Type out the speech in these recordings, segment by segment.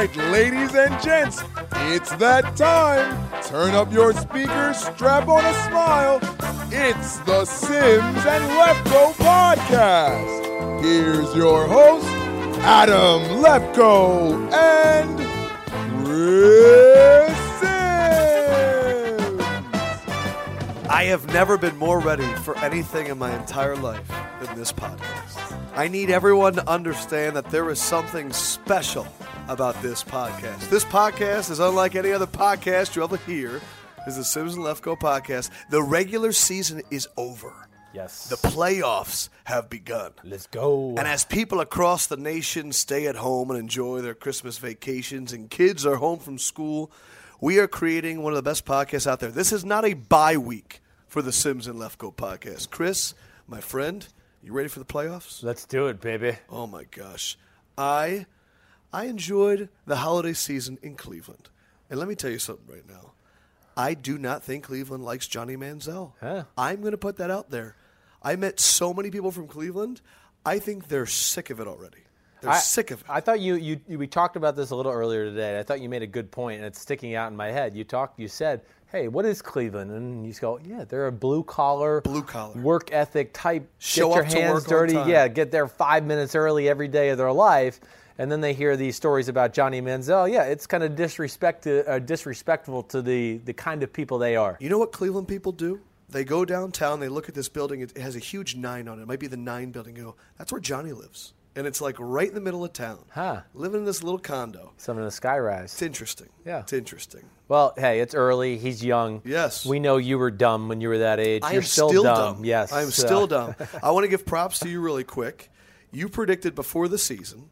right, ladies and gents, it's that time. Turn up your speakers, strap on a smile. It's the Simms and Lefkoe podcast. Here's your host, Adam Lefkoe and Chris Simms. I have never been more ready for anything in my entire life than this podcast. I need everyone to understand that there is something special about this podcast. This podcast is unlike any other podcast you ever hear. Is the Simms and Lefkoe podcast. The regular season is over. Yes. The playoffs have begun. Let's go. And as people across the nation stay at home and enjoy their Christmas vacations and kids are home from school, we are creating one of the best podcasts out there. This is not a bye week for the Simms and Lefkoe podcast. Chris, my friend, you ready for the playoffs? Let's do it, baby. Oh my gosh. I I enjoyed the holiday season in Cleveland. And let me tell you something right now. I do not think Cleveland likes Johnny Manziel. Huh. I'm going to put that out there. I met so many people from Cleveland. I think they're sick of it already. They're I, sick of it. I thought you, you, you we talked about this a little earlier today. I thought you made a good point, and it's sticking out in my head. You talked, you said, "Hey, what is Cleveland?" And you go, "Yeah, they're a blue collar, Blue collar. work ethic type. Show get your hands dirty. Yeah, get there five minutes early every day of their life." And then they hear these stories about Johnny Manziel. Yeah, it's kind of disrespect uh, disrespectful to the, the kind of people they are. You know what Cleveland people do? They go downtown, they look at this building, it has a huge nine on it. It might be the nine building. You go, that's where Johnny lives. And it's like right in the middle of town. Huh. Living in this little condo. Some of the skyrise. It's interesting. Yeah. It's interesting. Well, hey, it's early. He's young. Yes. We know you were dumb when you were that age. I You're am still, dumb. Yes. I am so- still dumb. I want to give props to you really quick. You predicted before the season,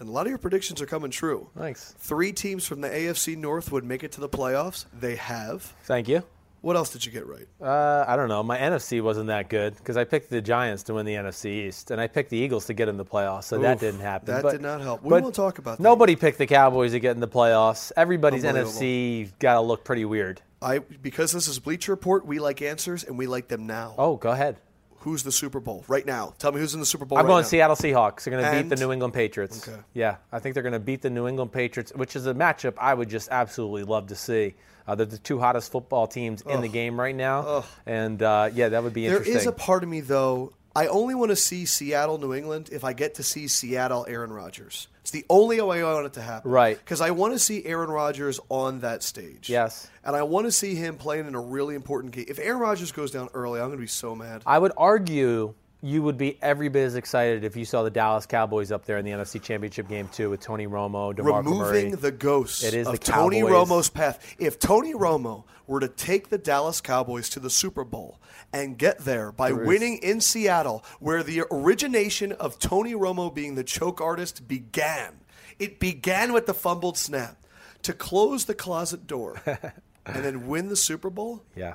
and a lot of your predictions are coming true. Thanks. Three teams from the AFC North would make it to the playoffs. They have. Thank you. What else did you get right? Uh, I don't know. My NFC wasn't that good because I picked the Giants to win the NFC East, and I picked the Eagles to get in the playoffs, so that didn't happen. that But- did not help. We won't talk about that. Nobody picked the Cowboys to get in the playoffs. Everybody's NFC got to look pretty weird. I because this is Bleacher Report, we like answers and we like them now. Oh, go ahead. Who's the Super Bowl right now? Tell me who's in the Super Bowl. I'm right going now. Seattle Seahawks. They're going to beat the New England Patriots. Okay. Yeah, I think they're going to beat the New England Patriots, which is a matchup I would just absolutely love to see. Uh, they're the two hottest football teams in the game right now, and uh, yeah, that would be There interesting. is a part of me though. I only want to see Seattle, New England, if I get to see Seattle, Aaron Rodgers. It's the only way I want it to happen. Right. Because I want to see Aaron Rodgers on that stage. Yes. And I want to see him playing in a really important game. If Aaron Rodgers goes down early, I'm going to be so mad. I would argue you would be every bit as excited if you saw the Dallas Cowboys up there in the NFC Championship game too with Tony Romo, DeMarco Removing Murray. the ghost It is of Tony Romo's path. If Tony Romo were to take the Dallas Cowboys to the Super Bowl and get there by winning in Seattle, where the origination of Tony Romo being the choke artist began, it began with the fumbled snap to close the closet door and then win the Super Bowl. yeah.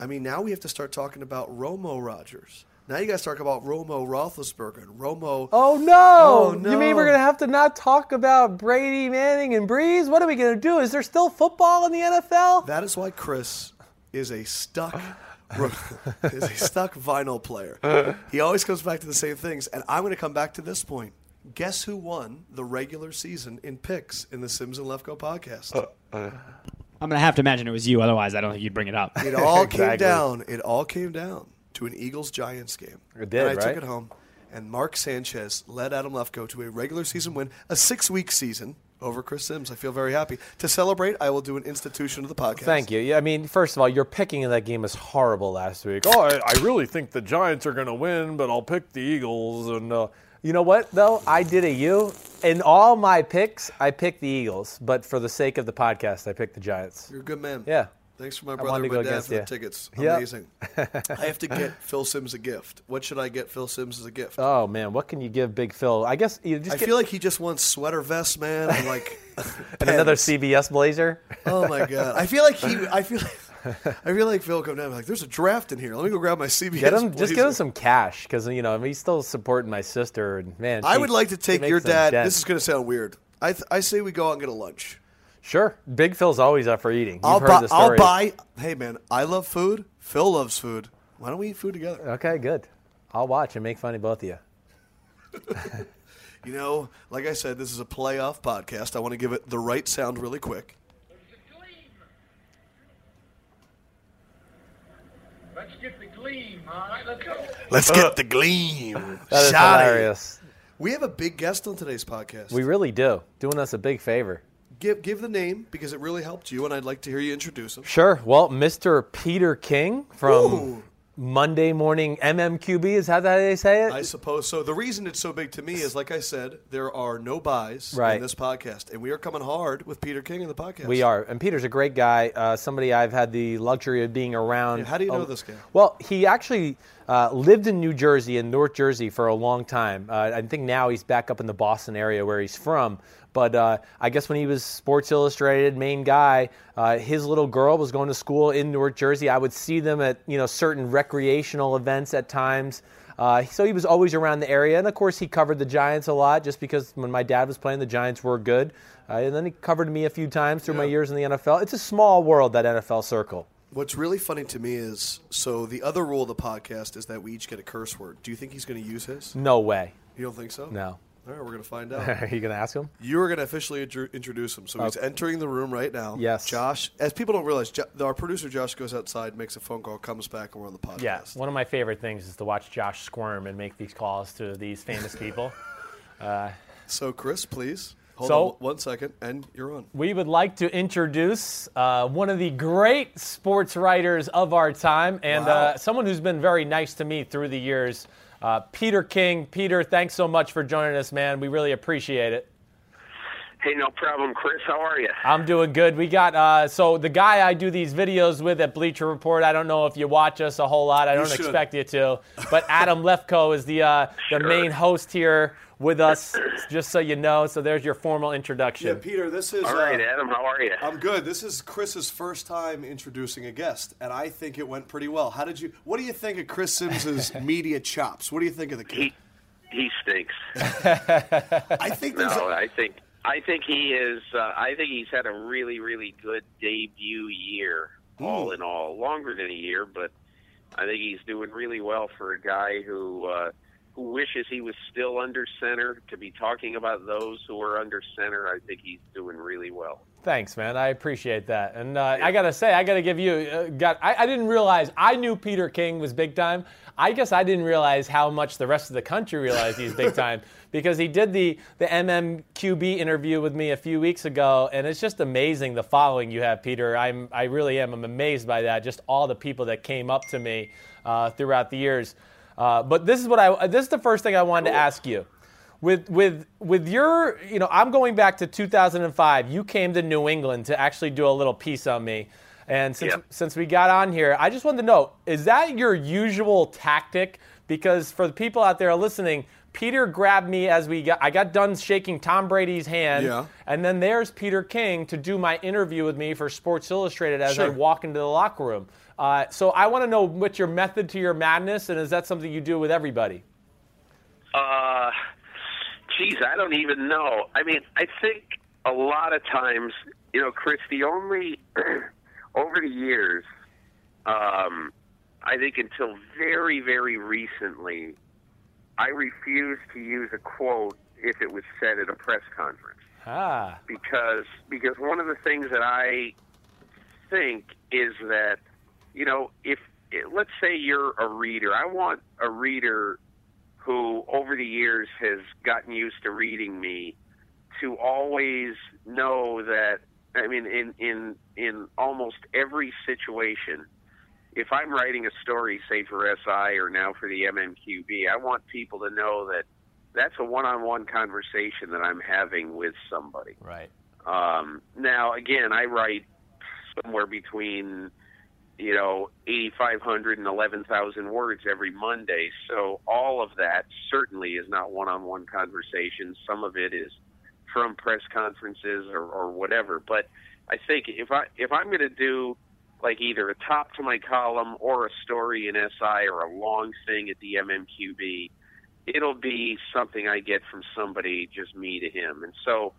I mean, now we have to start talking about Romo Rodgers. Now you guys talk about Romo Roethlisberger and Romo. Oh no! Oh, You mean we're gonna have to not talk about Brady, Manning, and Brees? What are we gonna do? Is there still football in the NFL? That is why Chris is a stuck is a stuck vinyl player. He always comes back to the same things, and I'm going to come back to this point. Guess who won the regular season in picks in the Simms and Lefkoe podcast? I'm gonna have to imagine it was you, otherwise I don't think you'd bring it up. It all came down. It all came down to an Eagles Giants game. It did, and I right? took it home. And Mark Sanchez led Adam Lefkoe to a regular season win, a six week season over Chris Simms. I feel very happy. To celebrate, I will do an institution of the podcast. Thank you. Yeah, I mean, first of all, your picking in that game was horrible last week. Oh, I, I really think the Giants are going to win, but I'll pick the Eagles. And uh, you know what, though? I did a you. In all my picks, I picked the Eagles, but for the sake of the podcast, I picked the Giants. You're a good man. Yeah. Thanks for my brother and my dad for the you. tickets. Yep. Amazing. I have to get Phil Simms a gift. What should I get Phil Simms as a gift? Oh man, what can you give Big Phil? I guess you just I get feel like he just wants sweater vests, man, and like and another. CBS blazer. Oh my god! I feel like he. I feel. Like, I feel like Phil come down and be like, "There's a draft in here. Let me go grab my CBS." Get him, just give him some cash because you know I mean, he's still supporting my sister and man. I she- would like to take your dad. dent. This is going to sound weird. I th- I say we go out and get a lunch. Sure. Big Phil's always up for eating. You've I'll heard buy. the I'll buy. Hey man, I love food. Phil loves food. Why don't we eat food together? Okay, good. I'll watch and make fun of both of you. You know, like I said, this is a playoff podcast. I want to give it the right sound really quick. Let's get the gleam. All right, let's go. Let's uh, get the gleam. That is Shoddy. hilarious. We have a big guest on today's podcast. We really do. Doing us a big favor. Give give the name because it really helped you, and I'd like to hear you introduce him. Sure. Well, Mr. Peter King from Ooh. Monday Morning MMQB, is that how they say it? I suppose so. The reason it's so big to me is, like I said, there are no byes Right. in this podcast, and we are coming hard with Peter King in the podcast. We are, and Peter's a great guy. Uh, somebody I've had the luxury of being around. Yeah, how do you know a- this guy? Well, he actually uh, lived in New Jersey, in North Jersey, for a long time. Uh, I think now he's back up in the Boston area where he's from. But uh, I guess when he was Sports Illustrated main guy, uh, his little girl was going to school in North Jersey. I would see them at you know certain recreational events at times. Uh, so he was always around the area, and of course he covered the Giants a lot, just because when my dad was playing, the Giants were good. Uh, and then he covered me a few times through my years in the NFL. It's a small world that NFL circle. What's really funny to me is so the other rule of the podcast is that we each get a curse word. Do you think he's going to use his? No way. You don't think so? No. All right, we're going to find out. Are you gonna ask him? You are going to officially intro- introduce him. So he's entering the room right now. Yes. Josh, as people don't realize, our producer Josh goes outside, makes a phone call, comes back, and we're on the podcast. Yeah, one of my favorite things is to watch Josh squirm and make these calls to these famous people. So, Chris, please hold So- on one second, and you're on. We would like to introduce uh, one of the great sports writers of our time and Wow. uh, someone who's been very nice to me through the years, uh, Peter King. Peter, thanks so much for joining us, man. We really appreciate it. Hey, no problem, Chris. How are you? I'm doing good. We got uh, so the guy I do these videos with at Bleacher Report. I don't know if you watch us a whole lot. I don't should. expect you to, but Adam Lefkoe is the uh, the Sure. main host here with us. Just so you know. So there's your formal introduction. Yeah, Peter, this is. All right, uh, Adam. How are you? I'm good. This is Chris's first time introducing a guest, and I think it went pretty well. How did you? What do you think of Chris Simms's media chops? What do you think of the kid? He he stinks. I think there's. No, a, I think I think he is. Uh, I think he's had a really, really good debut year, all in all. Longer than a year, but I think he's doing really well for a guy who uh, who wishes he was still under center. To be talking about those who are under center, I think he's doing really well. Thanks, man. I appreciate that. And uh, I gotta say, I gotta give you. Uh, got. I, I didn't realize. I knew Peter King was big time. I guess I didn't realize how much the rest of the country realized he's big time because he did the the MMQB interview with me a few weeks ago, and it's just amazing the following you have, Peter. I'm. I really am. I'm amazed by that. Just all the people that came up to me uh, throughout the years. Uh, but this is what I. This is the first thing I wanted to ask you. With with with your you know i'm going back to 2005 you came to new england to actually do a little piece on me. And since since we got on here i just wanted to know is that your usual tactic? Because for the people out there listening peter grabbed me as we got i got done shaking tom brady's hand. Yeah. and then there's peter king to do my interview with me for sports illustrated as i walk into the locker room uh, so i want to know what's your method to your madness and is that something you do with everybody? Uh, geez, I don't even know. I mean, I think a lot of times, you know, Chris, the only over the years, um, I think until very, very recently, I refused to use a quote if it was said at a press conference. Ah. Because because one of the things that I think is that you know if let's say you're a reader, I want a reader who over the years has gotten used to reading me to always know that I mean in in in almost every situation if I'm writing a story say for SI or now for the MMQB I want people to know that that's a one-on-one conversation that I'm having with somebody. Right. Um, now, again, I write somewhere between, you know, 8,500 and 11,000 words every Monday. So all of that certainly is not one-on-one conversation. Some of it is from press conferences or, or whatever. But I think if I if I'm going to do like either a top to my column or a story in SI or a long thing at the MMQB, it'll be something I get from somebody, just me to him. And so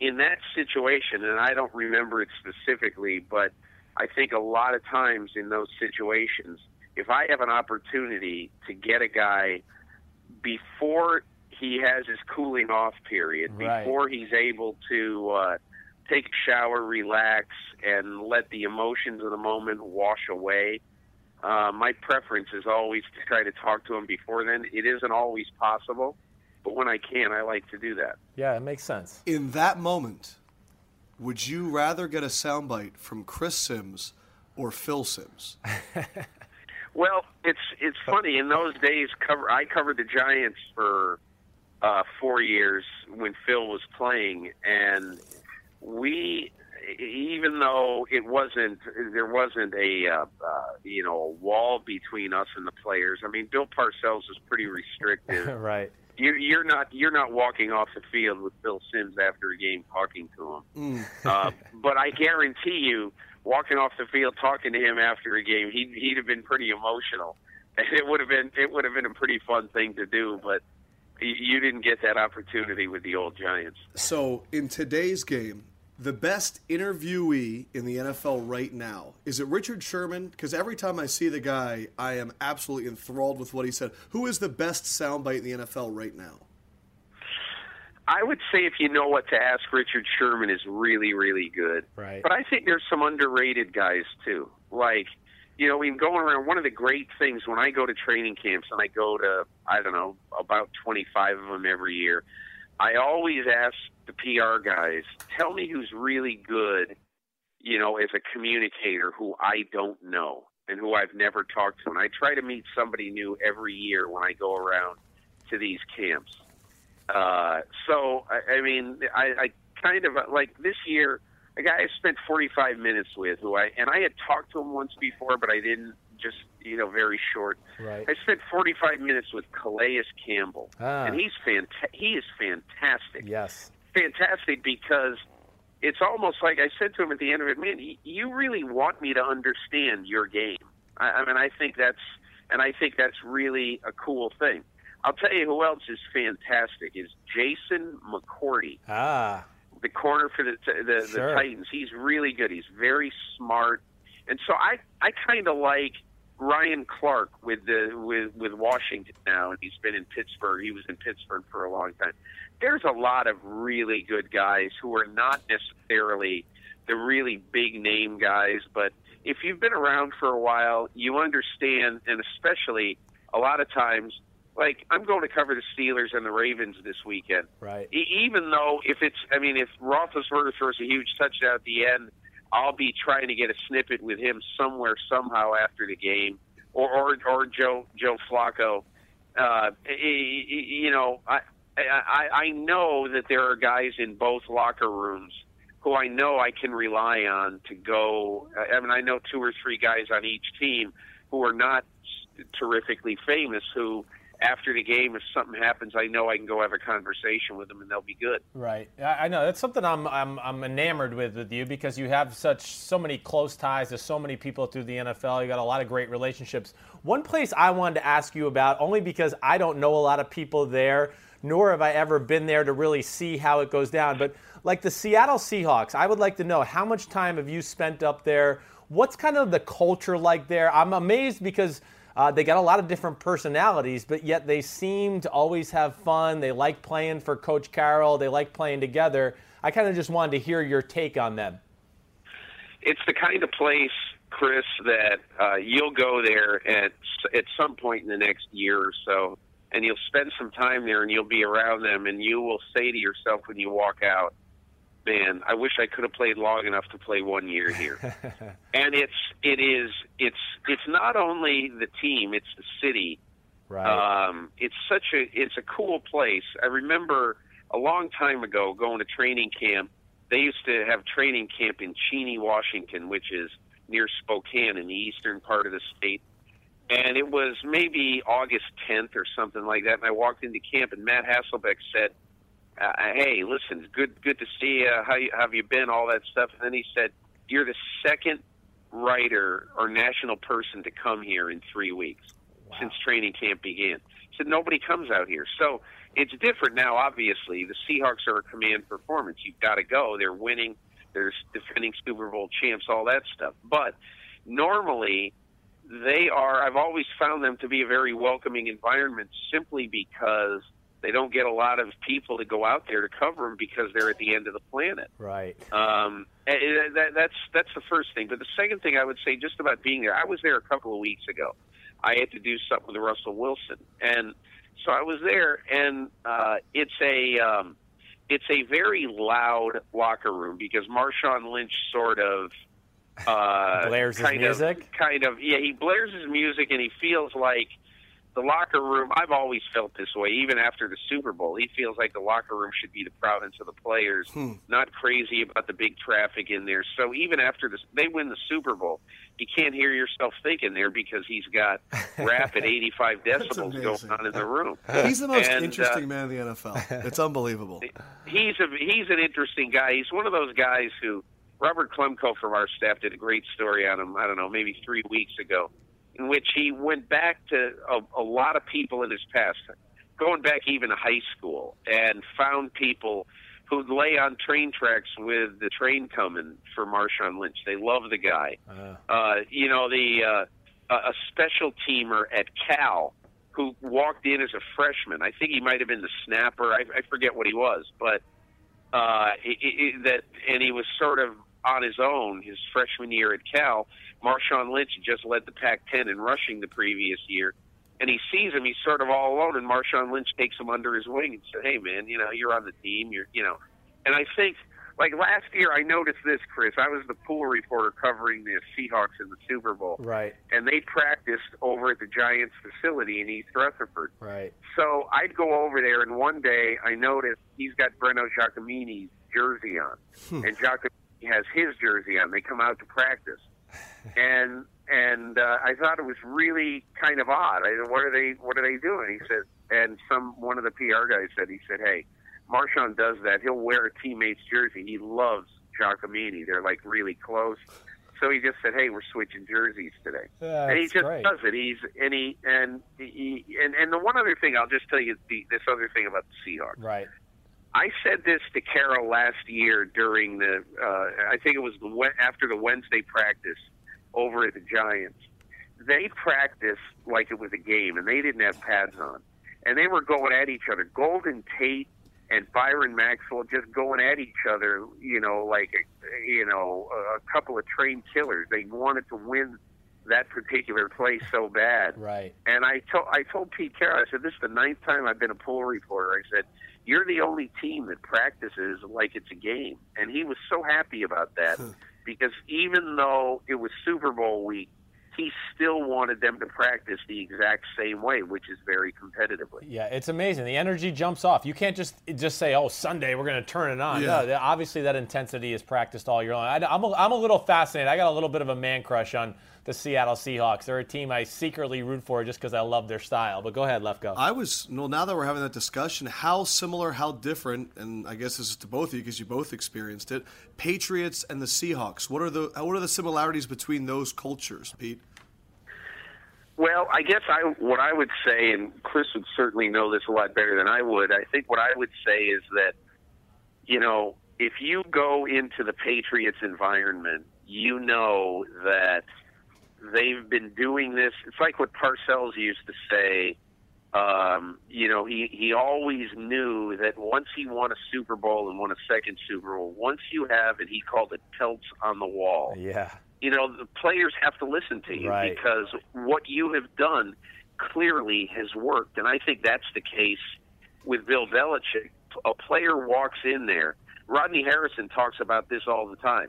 in that situation, and I don't remember it specifically, but I think a lot of times in those situations, if I have an opportunity to get a guy before he has his cooling off period Right. before he's able to uh, take a shower, relax, and let the emotions of the moment wash away. Uh, my preference is always to try to talk to him before then. It isn't always possible, but when I can, I like to do that. Yeah, it makes sense. In that moment, would you rather get a soundbite from Chris Simms or Phil Simms? Well, it's it's funny. In those days, cover I covered the Giants for uh, four years when Phil was playing, and we, even though it wasn't, there wasn't a uh, uh, you know a wall between us and the players. I mean, Bill Parcells was pretty restrictive. right. You, you're not you're not walking off the field with Bill Simms after a game talking to him. uh, but I guarantee you, walking off the field talking to him after a game, he'd he'd have been pretty emotional, and it would have been it would have been a pretty fun thing to do. But you didn't get that opportunity with the old Giants. So, in today's game, the best interviewee in the NFL right now is it Richard Sherman? Because every time I see the guy, I am absolutely enthralled with what he said. Who is the best soundbite in the NFL right now? I would say if you know what to ask, Richard Sherman is really, really good. Right. But I think there's some underrated guys too. Like, you know, in going around, one of the great things when I go to training camps and I go to, I don't know, about 25 of them every year, I always ask the PR guys, tell me who's really good, you know, as a communicator who I don't know and who I've never talked to. And I try to meet somebody new every year when I go around to these camps. Uh, so I, I mean, I, I kind of like this year. A guy I spent 45 minutes with, who I and I had talked to him once before, but I didn't. Just you know, very short. Right. I spent 45 minutes with Calais Campbell, Ah. and he's fanta- He is fantastic Yes. Fantastic because it's almost like I said to him at the end of it, man, you really want me to understand your game. I, I mean, I think that's, and I think that's really a cool thing. I'll tell you who else is fantastic is Jason McCourty, Ah. the corner for the the, Sure. the Titans. He's really good. He's very smart, and so I I kind of like Ryan Clark with the with with Washington now, and he's been in Pittsburgh. He was in Pittsburgh for a long time. There's a lot of really good guys who are not necessarily the really big name guys, but if you've been around for a while, you understand, and especially a lot of times, like I'm going to cover the Steelers and the Ravens this weekend Right. e- even though if it's, I mean, if Roethlisberger throws a huge touchdown at the end, I'll be trying to get a snippet with him somewhere somehow after the game, or or, or Joe Joe Flacco. Uh, you know, I, I I know that there are guys in both locker rooms who I know I can rely on to go. Uh, I mean, I know two or three guys on each team who are not terrifically famous who after the game, if something happens, I know I can go have a conversation with them and they'll be good. Right. I I know that's something I'm, I'm I'm enamored with with you because you have such so many close ties to so many people through the NFL. You got a lot of great relationships. One place I wanted to ask you about only because I don't know a lot of people there, nor have I ever been there to really see how it goes down. But like the Seattle Seahawks, I would like to know how much time have you spent up there? What's kind of the culture like there? I'm amazed because. Uh, they got a lot of different personalities, but yet they seem to always have fun. They like playing for Coach Carroll. They like playing together. I kind of just wanted to hear your take on them. It's the kind of place, Chris, that uh, you'll go there at at some point in the next year or so, and you'll spend some time there, and you'll be around them, and you will say to yourself when you walk out, "Man, I wish I could have played long enough to play one year here." and it's it is it's it's not only the team, it's the city. Right. Um, it's such a it's a cool place. I remember a long time ago going to training camp. They used to have training camp in Cheney, Washington, which is near Spokane in the eastern part of the state. And it was maybe August 10th or something like that. And I walked into camp, and Matt Hasselbeck said, uh, "Hey, listen, good good to see you. How you, how have you been? All that stuff." And then he said, "You're the second writer or national person to come here in three weeks since training camp began." He said nobody comes out here, so it's different now. Obviously, the Seahawks are a command performance. You've got to go. They're winning. They're defending Super Bowl champs. All that stuff, but normally they are I've always found them to be a very welcoming environment simply because they don't get a lot of people to go out there to cover them because they're at the end of the planet. Right. Um, and that, that's that's the first thing. But the second thing I would say, just about being there, I was there a couple of weeks ago. I had to do something with Russell Wilson, and so I was there, and uh, it's a um, it's a very loud locker room because Marshawn Lynch sort of uh, Blares his kind music? Of, kind of, yeah. He blares his music, and he feels like the locker room. I've always felt this way, even after the Super Bowl. He feels like the locker room should be the province of the players, not crazy about the big traffic in there. So even after this, they win the Super Bowl, you can't hear yourself thinking there because he's got rap at 85 decibels amazing. going on in the room. He's the most And, uh, interesting man in the NFL. It's unbelievable. he's a he's an interesting guy. He's one of those guys who Robert Klemko from our staff did a great story on him. I don't know, maybe three weeks ago, in which he went back to a, a lot of people in his past, going back even to high school, and found people who'd lay on train tracks with the train coming for Marshawn Lynch. They love the guy. Uh, you know, the uh, a a special teamer at Cal who walked in as a freshman. I think he might have been the snapper. I, I forget what he was, but uh, it, it, that and he was sort of on his own his freshman year at Cal. Marshawn Lynch had just led the Pac-10 in rushing the previous year, and he sees him. He's sort of all alone, and Marshawn Lynch takes him under his wing and says, "Hey, man, you know you're on the team. You're you know." And I think like last year, I noticed this, Chris. I was the pool reporter covering the Seahawks in the Super Bowl, Right. and they practiced over at the Giants facility in East Rutherford. Right. So I'd go over there, and one day I noticed he's got Breno Giacomini's jersey on, hmm. and Giacomini has his jersey on. They come out to practice, and and uh, I thought it was really kind of odd. I said, "What are they? What are they doing?" He said, and some one of the PR guys said, he said, "Hey, Marshawn does that. He'll wear a teammate's jersey. He loves Giacomini. They're like really close." So he just said, "Hey, we're switching jerseys today." And he just great. does it. He's and he and he and and the one other thing I'll just tell you the, this other thing about the Seahawks. Right. I said this to Carroll last year during the uh, I think it was the after the Wednesday practice over at the Giants. They practiced like it was a game, and they didn't have pads on, and they were going at each other. Golden Tate and Byron Maxwell just going at each other, you know, like a, you know a couple of trained killers. They wanted to win that particular play so bad. Right. And I told I told Pete Carroll, I said, "This is the ninth time I've been a pool reporter." I said, "You're the only team that practices like it's a game," and he was so happy about that because even though it was Super Bowl week, he still wanted them to practice the exact same way, which is very competitively. Yeah, it's amazing. The energy jumps off. You can't just just say, "Oh, Sunday we're going to turn it on." Yeah. No, obviously that intensity is practiced all year long. I, am a, I'm a little fascinated. I got a little bit of a man crush on the Seattle Seahawks. They're a team I secretly root for just because I love their style. But go ahead, Lefkoe. I was well. Now that we're having that discussion, how similar, how different, and I guess this is to both of you because you both experienced it. Patriots and the Seahawks. What are the what are the similarities between those cultures, Pete? Well, I guess I what I would say, and Chris would certainly know this a lot better than I would. I think what I would say is that, you know, if you go into the Patriots environment, you know that they've been doing this. It's like what Parcells used to say. Um, you know, he he always knew that once he won a Super Bowl and won a second Super Bowl, once you have it, he called it pelts on the wall yeah. you know the players have to listen to you Right. because what you have done clearly has worked, and I think that's the case with Bill Belichick. A player walks in there. Rodney Harrison talks about this all the time.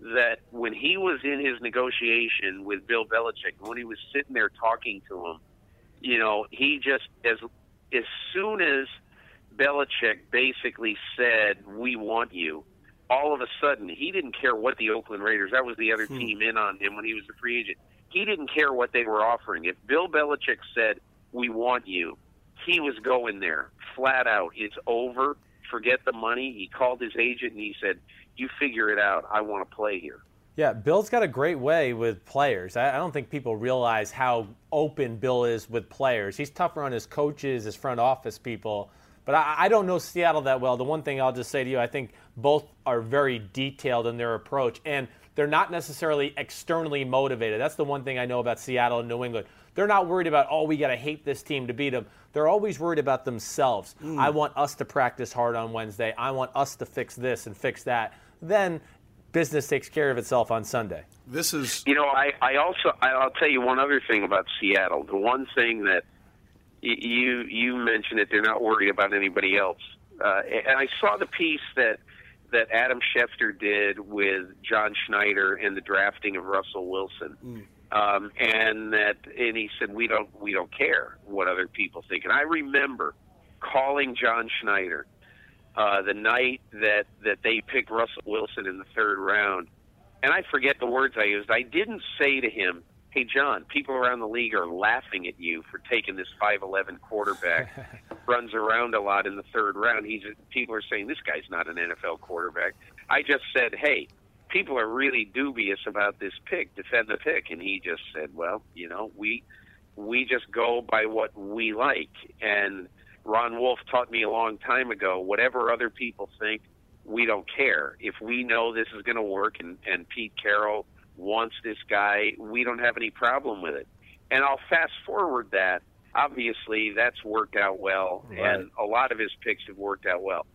That when he was in his negotiation with Bill Belichick, when he was sitting there talking to him, you know, he just as as soon as Belichick basically said, "We want you," all of a sudden he didn't care what the Oakland Raiders. That was the other hmm. team in on him when he was a free agent. He didn't care what they were offering. If Bill Belichick said, "We want you," he was going there flat out. It's over. Forget the money. He called his agent and he said, "You figure it out. I want to play here." Yeah, Bill's got a great way with players. I, I don't think people realize how open Bill is with players. He's tougher on his coaches, his front office people. But I, I don't know Seattle that well. The one thing I'll just say to you, I think both are very detailed in their approach. And they're not necessarily externally motivated. That's the one thing I know about Seattle and New England. They're not worried about, oh, we got to hate this team to beat them. They're always worried about themselves. Hmm. I want us to practice hard on Wednesday. I want us to fix this and fix that. Then business takes care of itself on Sunday. This is You know, I, I also I- I'll tell you one other thing about Seattle. The one thing that you you mentioned that they're not worried about anybody else, uh, and I saw the piece that that Adam Schefter did with John Schneider and the drafting of Russell Wilson, um, and that and he said we don't we don't care what other people think. And I remember calling John Schneider uh, the night that that they picked Russell Wilson in the third round and I forget the words I used. I didn't say to him, "Hey, John, people around the league are laughing at you for taking this 5'11 quarterback, runs around a lot in the third round." He's people are saying this guy's not an NFL quarterback. I just said, "Hey, people are really dubious about this pick. Defend the pick." And he just said, "Well, you know, we we just go by what we like." And Ron Wolf taught me a long time ago, whatever other people think, we don't care. If we know this is going to work and, and Pete Carroll wants this guy, we don't have any problem with it. And I'll fast forward that. Obviously, that's worked out well, and a lot of his picks have worked out well.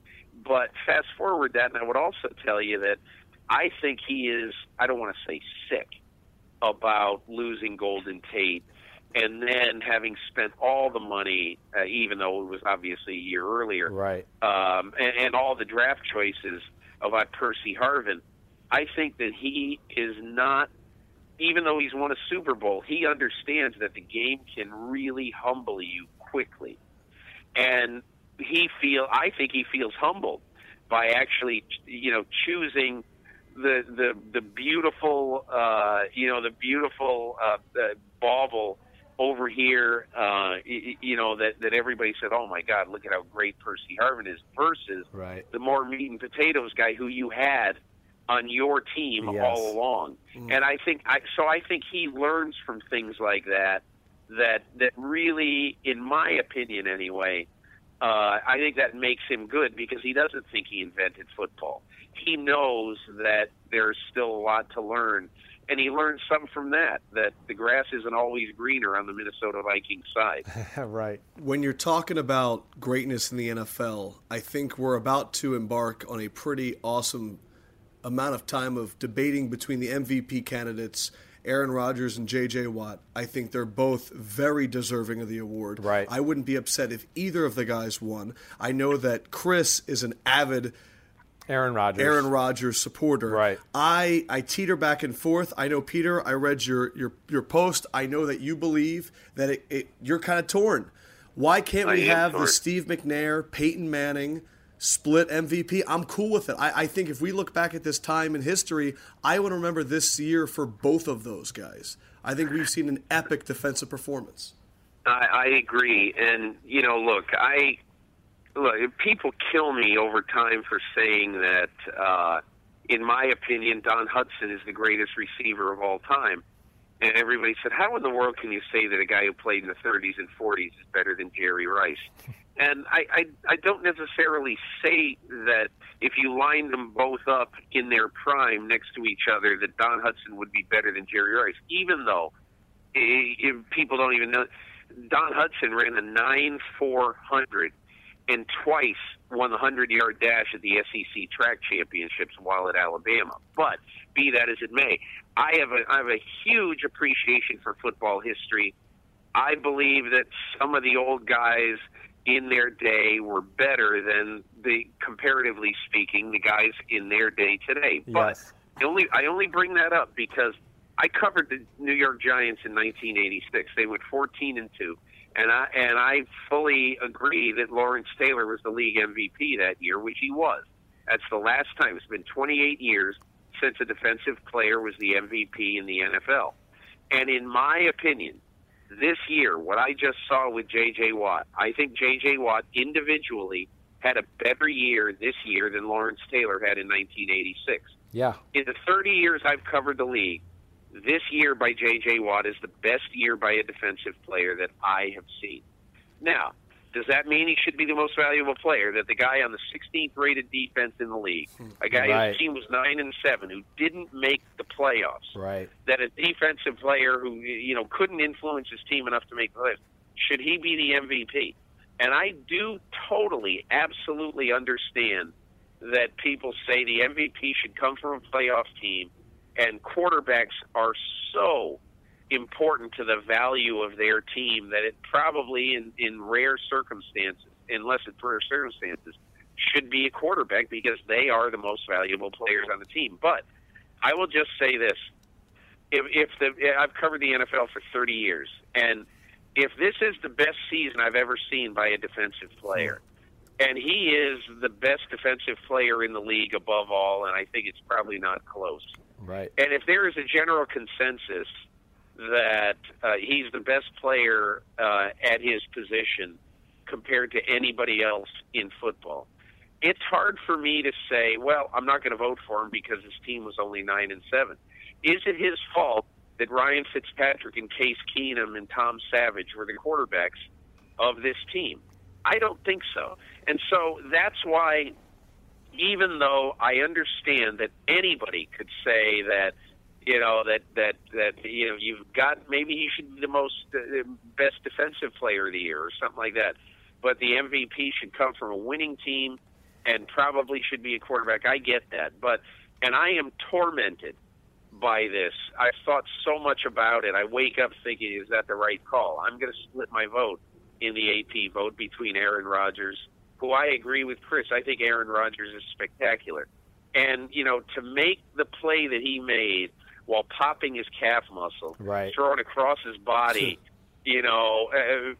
But fast forward that, and I would also tell you that I think he is, I don't want to say sick about losing Golden Tate and then having spent all the money, uh, even though it was obviously a year earlier, Right. um, and, and all the draft choices about Percy Harvin, I think that he is not, even though he's won a Super Bowl, he understands that the game can really humble you quickly, and he feel I think he feels humbled by actually, you know, choosing the the the beautiful, uh, you know, the beautiful uh, uh, bauble over here, uh, y- you know, that, that everybody said, oh my God, look at how great Percy Harvin is, versus Right. the more meat and potatoes guy who you had on your team Yes. all along. And I think, I, so I think he learns from things like that, that, that really, in my opinion anyway, uh, I think that makes him good because he doesn't think he invented football. He knows that there's still a lot to learn, and he learned some from that. That the grass isn't always greener on the Minnesota Vikings side. right. when you're talking about greatness in the NFL, I think we're about to embark on a pretty awesome amount of time of debating between the MVP candidates, Aaron Rodgers and J.J. Watt. I think they're both very deserving of the award. Right. I wouldn't be upset if either of the guys won. I know that Chris is an avid Aaron Rodgers. Aaron Rodgers supporter. Right. I I teeter back and forth. I know Peter. I read your your your post. I know that you believe that it, it you're kind of torn. Why can't I we am have the. Steve McNair, Peyton Manning split MVP? I'm cool with it. I, I think if we look back at this time in history, I want to remember this year for both of those guys. I think we've seen an epic defensive performance. I, I agree, and you know, look, I look. People kill me over time for saying that. Uh, in my opinion, Don Hutson is the greatest receiver of all time. And everybody said, "How in the world can you say that a guy who played in the 30s and 40s is better than Jerry Rice?" And I, I, I don't necessarily say that if you line them both up in their prime next to each other, that Don Hutson would be better than Jerry Rice, even though eh, eh, people don't even know. Don Hutson ran a nine four hundred and twice won the hundred yard dash at the SEC track championships while at Alabama. But be that as it may, I have a I have a huge appreciation for football history. I believe that some of the old guys in their day were better than the comparatively speaking the guys in their day today. But Yes. I only I only bring that up because I covered the New York Giants in 1986. They went 14 and two, and I and I fully agree that Lawrence Taylor was the league MVP that year, which he was. That's the last time. It's been 28 years since a defensive player was the MVP in the NFL. And in my opinion, this year, what I just saw with J.J. Watt, I think J.J. Watt individually had a better year this year than Lawrence Taylor had in 1986 Yeah. in the 30 years I've covered the league, this year by J.J. Watt is the best year by a defensive player that I have seen. Now, Does that mean he should be the most valuable player? That the guy on the 16th rated defense in the league, a guy Right. whose team was nine and seven, who didn't make the playoffs, Right. that a defensive player who you know couldn't influence his team enough to make the playoffs, should he be the MVP? And I do totally, absolutely understand that people say the MVP should come from a playoff team, and quarterbacks are so important to the value of their team that it probably, in, in rare circumstances, unless it's rare circumstances, should be a quarterback because they are the most valuable players on the team. But I will just say this: if, if the I've covered the NFL for 30 years, and if this is the best season I've ever seen by a defensive player, and he is the best defensive player in the league above all, and I think it's probably not close. Right. And if there is a general consensus that uh, he's the best player uh, at his position compared to anybody else in football, it's hard for me to say, well, I'm not going to vote for him because his team was only nine and seven. Is it his fault that Ryan Fitzpatrick and Case Keenum and Tom Savage were the quarterbacks of this team? I don't think so. And so that's why even though I understand that anybody could say that, you know, that that that you know you've got maybe he should be the most uh, best defensive player of the year or something like that, but the MVP should come from a winning team and probably should be a quarterback. I get that, but and I am tormented by this. I've thought so much about it. I wake up thinking, is that the right call? I'm going to split my vote in the AP vote between Aaron Rodgers, who I agree with Chris. I think Aaron Rodgers is spectacular. And, you know, to make the play that he made while popping his calf muscle, Right. throwing across his body, you know, uh,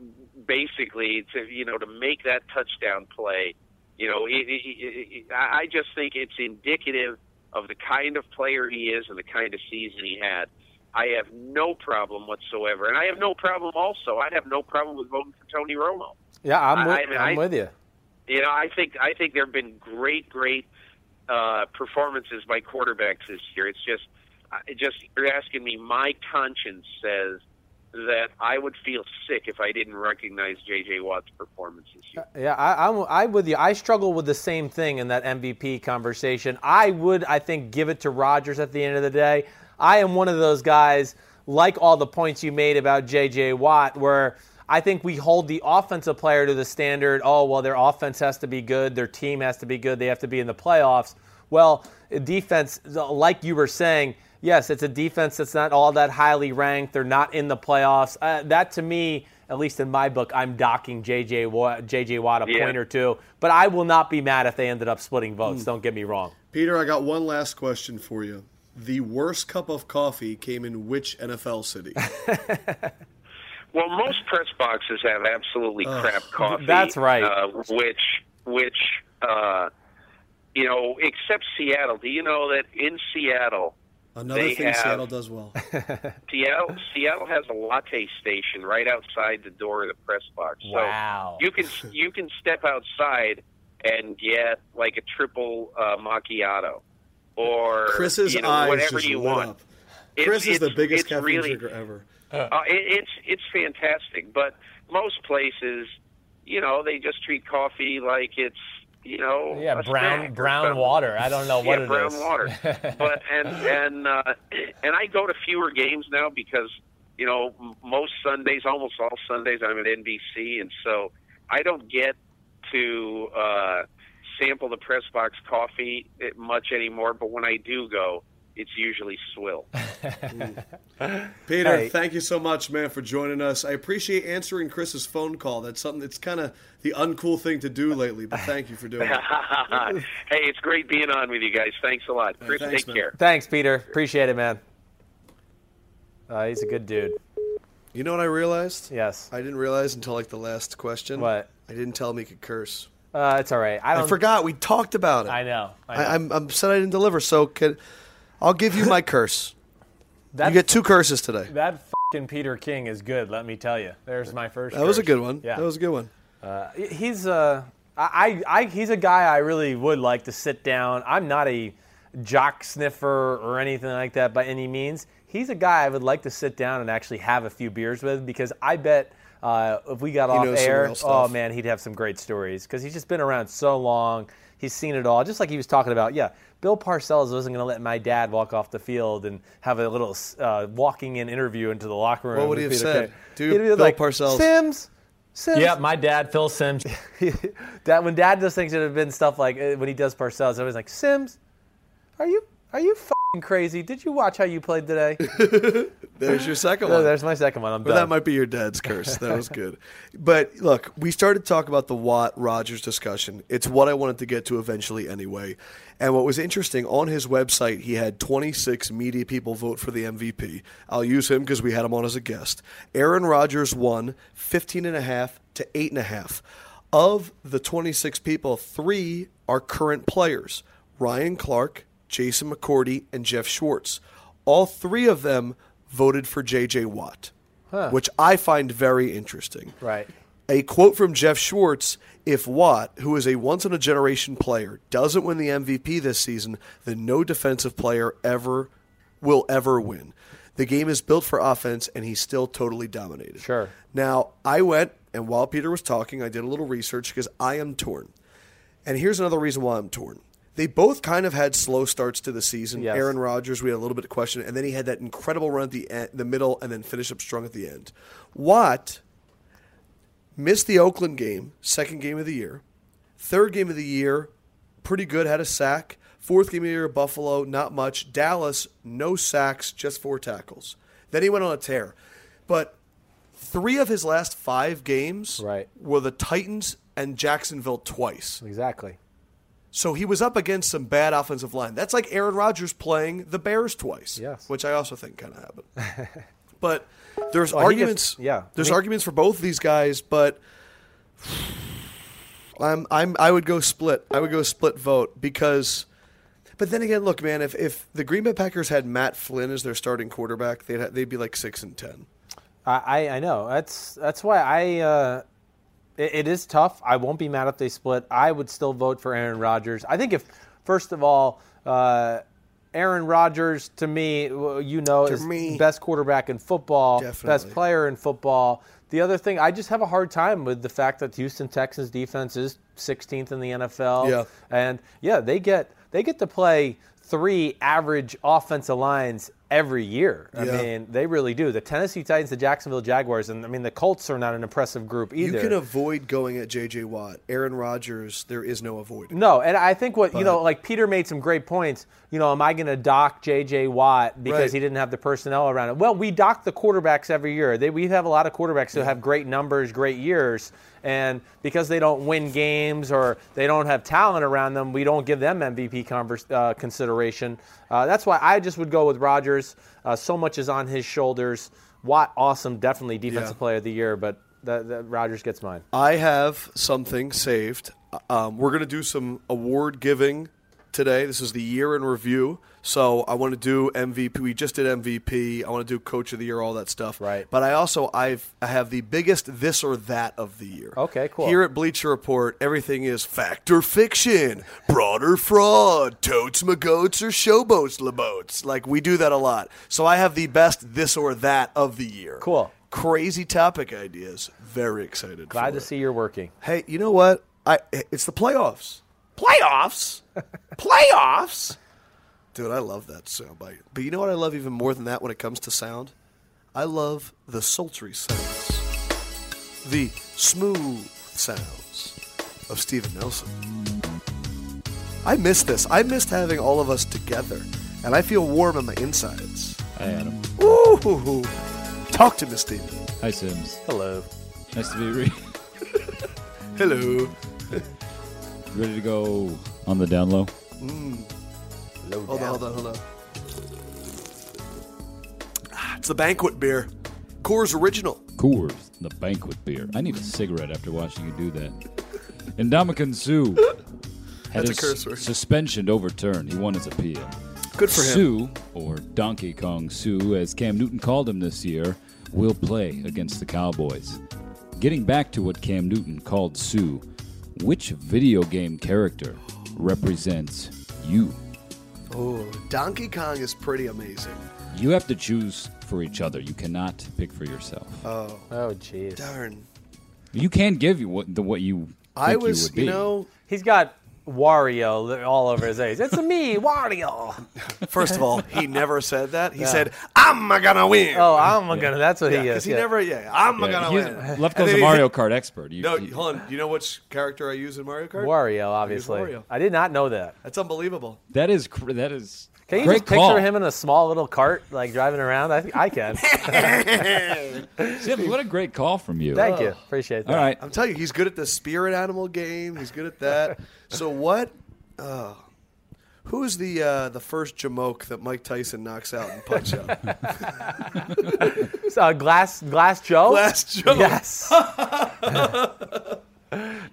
basically to, you know, to make that touchdown play, you know, it, it, it, I I just think it's indicative of the kind of player he is and the kind of season he had. I have no problem whatsoever, and I have no problem also. I'd have no problem with voting for Tony Romo. Yeah, I'm I- with, I mean, I'm I- with you. You know, I think I think there have been great, great uh, performances by quarterbacks this year. It's just, I- just you're asking me. My conscience says that I would feel sick if I didn't recognize J.J. Watt's performance this year. Yeah, I, I'm, I'm with you. I struggle with the same thing in that MVP conversation. I would, I think, give it to Rodgers at the end of the day. I am one of those guys, like all the points you made about J.J. Watt, where I think we hold the offensive player to the standard. Oh, well, their offense has to be good, their team has to be good, they have to be in the playoffs. Well, defense, like you were saying, yes, it's a defense that's not all that highly ranked. They're not in the playoffs. Uh, that to me, at least in my book, I'm docking JJ Watt, JJ Watt a Yeah. point or two. But I will not be mad if they ended up splitting votes. Don't get me wrong. Peter, I got one last question for you. The worst cup of coffee came in which NFL city? Well, most press boxes have absolutely crap coffee. That's right. Uh, which, which, uh, you know, except Seattle. Do you know that in Seattle, Another They thing have- Seattle does well. Seattle, Seattle has a latte station right outside the door of the press box. So Wow. you can you can step outside and get like a triple uh, macchiato, or Chris's you know, eyes whatever just you lit want. up. It's- Chris is the biggest it's caffeine really, drinker ever. Uh, it, it's it's fantastic, but most places, you know, they just treat coffee like it's you know Yeah, brown brown water. I don't know what yeah, it brown is. water. but and and uh, and I go to fewer games now because you know most Sundays, almost all Sundays, I'm at NBC, and so I don't get to uh, sample the press box coffee eh, much anymore. But when I do go, it's usually swill. Peter, Hey. thank you so much, man, for joining us. I appreciate answering Chris's phone call. That's something. that's kind of the uncool thing to do lately, but thank you for doing it. hey, it's great being on with you guys. Thanks a lot. Chris, thanks, take man. care. Thanks, Peter. Appreciate it, man. Uh, he's a good dude. You know what I realized? Yes. I didn't realize until like the last question. What? I didn't tell him he could curse. Uh, it's all right. I I don't. forgot. We talked about it. I know. I know. I, I'm, I'm upset I didn't deliver. So can, I'll give you my curse. that You get two curses today. that fucking Peter King is good. Let me tell you. There's my first. That was a good one. Yeah. That was a good one. he's uh, I, I, he's a guy I really would like to sit down. I'm not a jock sniffer or anything like that by any means. He's a guy I would like to sit down and actually have a few beers with because I bet uh, if we got He off air, oh man, he'd have some great stories because he's just been around so long. He's seen it all. Just like he was talking about, yeah, Bill Parcells wasn't going to let my dad walk off the field and have a little uh, walking in interview into the locker room. What would he with have Peter said? King. Dude, He'd be Bill like, Parcells. Simms, Simms. Yeah, my dad, Phil Simms. that when Dad does things, it would have been stuff like uh, when he does Parcells. I was like, Simms, are you are you fing crazy? Did you watch how you played today? There's your second one. there's my second one. I'm But done. that might be your dad's curse. That was good. But look, we started to talk about the Watt Rodgers discussion. It's what I wanted to get to eventually anyway. And what was interesting on his website, he had 26 media people vote for the MVP. I'll use him because we had him on as a guest. Aaron Rodgers won 15 and a half to eight and a half. Of the 26 people, three are current players: Ryan Clark, Jason McCourty, and Jeff Schwartz. All three of them voted for J.J. Watt, which I find very interesting. right. A quote from Jeff Schwartz If Watt, who is a once in a generation player, doesn't win the MVP this season, then no defensive player ever will ever win. The game is built for offense, and he's still totally dominated. Sure. Now, I went, and while Peter was talking, I did a little research because I am torn. And here's another reason why I'm torn. They both kind of had slow starts to the season. Yes. Aaron Rodgers, we had a little bit of question, and then he had that incredible run at the end, the middle, and then finished up strong at the end. Watt missed the Oakland game, second game of the year. Third game of the year, pretty good, had a sack. Fourth game of the year, Buffalo, not much. Dallas, no sacks, just four tackles. Then he went on a tear. But three of his last five games Right. were the Titans and Jacksonville twice. Exactly. So he was up against some bad offensive line. That's like Aaron Rodgers playing the Bears twice. Yes. Which I also think kind of happened. but there's Well, arguments. gets- yeah. There's I mean- arguments for both of these guys, but I'm I'm I would go split. I would go split vote because. But then again, look, man. If if the Green Bay Packers had Matt Flynn as their starting quarterback, they'd ha- they'd be like six and ten. I, I, I know. That's that's why I. Uh, it, it is tough. I won't be mad if they split. I would still vote for Aaron Rodgers. I think if first of all, uh, Aaron Rodgers to me, you know, To is me. best quarterback in football, Definitely. best player in football. The other thing, I just have a hard time with the fact that Houston Texans defense is 16th in the NFL. Yeah. And yeah, they get they get to play three average offensive lines every year. I Yeah. mean, they really do. The Tennessee Titans, the Jacksonville Jaguars, and I mean the Colts are not an impressive group either. You can avoid going at J.J. Watt. Aaron Rodgers, there is no avoiding. no, and I think what you know, like Peter made some great points. You know, am I going to dock J.J. Watt because Right. he didn't have the personnel around him? Well, we dock the quarterbacks every year. They, we have a lot of quarterbacks who have great numbers, great years, and because they don't win games or they don't have talent around them, we don't give them MVP convers, uh, consideration. Uh, that's why I just would go with Rodgers. Uh, so much is on his shoulders. Watt, awesome, definitely defensive Yeah. player of the year, but that, that Rodgers gets mine. I have something saved. Um, we're going to do some award giving today. This is the year in review. So I want to do MVP. We just did MVP. I want to do Coach of the Year, all that stuff. Right. But I also I've I have the biggest this or that of the year. Okay, cool. Here at Bleacher Report, everything is fact or fiction, broad or fraud, totes magoats or showboats laboats. Like we do that a lot. So I have the best this or that of the year. Cool. Crazy topic ideas. Very excited. Glad to it. see you're working. Hey, you know what? I it's the playoffs. Playoffs? playoffs? Dude, I love that soundbite. But you know what I love even more than that when it comes to sound? I love the sultry sounds. The smooth sounds of Stephen Nelson. I miss this. I missed having all of us together. And I feel warm on my insides. Hi, Adam. Ooh. Talk to me, Stephen. Hi, Simms. Hello. Nice to be re- Hello. ready to go on the down low. Mm. Hold on, hold on, hold on. Ah, it's the banquet beer. Coors Original. Coors, the banquet beer. I need a cigarette after watching you do that. Ndamukong Suh had That's a his curse word. suspension overturned. He won his appeal. Good for him. Suh, or Donkey Kong Suh, as Cam Newton called him this year, will play against the Cowboys. Getting back to what Cam Newton called Suh, which video game character represents you? Oh, Donkey Kong is pretty amazing. You have to choose for each other. You cannot pick for yourself. Oh, Oh, jeez. darn. you can give you what the what you think I you was, would be. you know, He's got Wario all over his face. It's me, Wario. first of all, he never said that. He said, I'm gonna win. Oh, I'm gonna. That's what he because is. he yeah. never, yeah, I'm Yeah, gonna he's- win. And Lefkoe's a Mario Kart expert. You, No, you- hold on. Do you know which character I use in Mario Kart? Wario, obviously. Wario. I did not know that. That's unbelievable. that is cr- that is Can you great just picture call. him in a small little cart, like driving around? I think I can. Sim, what a great call from you. Thank you. Appreciate that. All right. I'm telling you, he's good at the spirit animal game. He's good at that. so what? Uh, who's the uh, the first Jamoke that Mike Tyson knocks out and Punch Out? So, uh, Glass Glass Joe. Last Joe. Yes.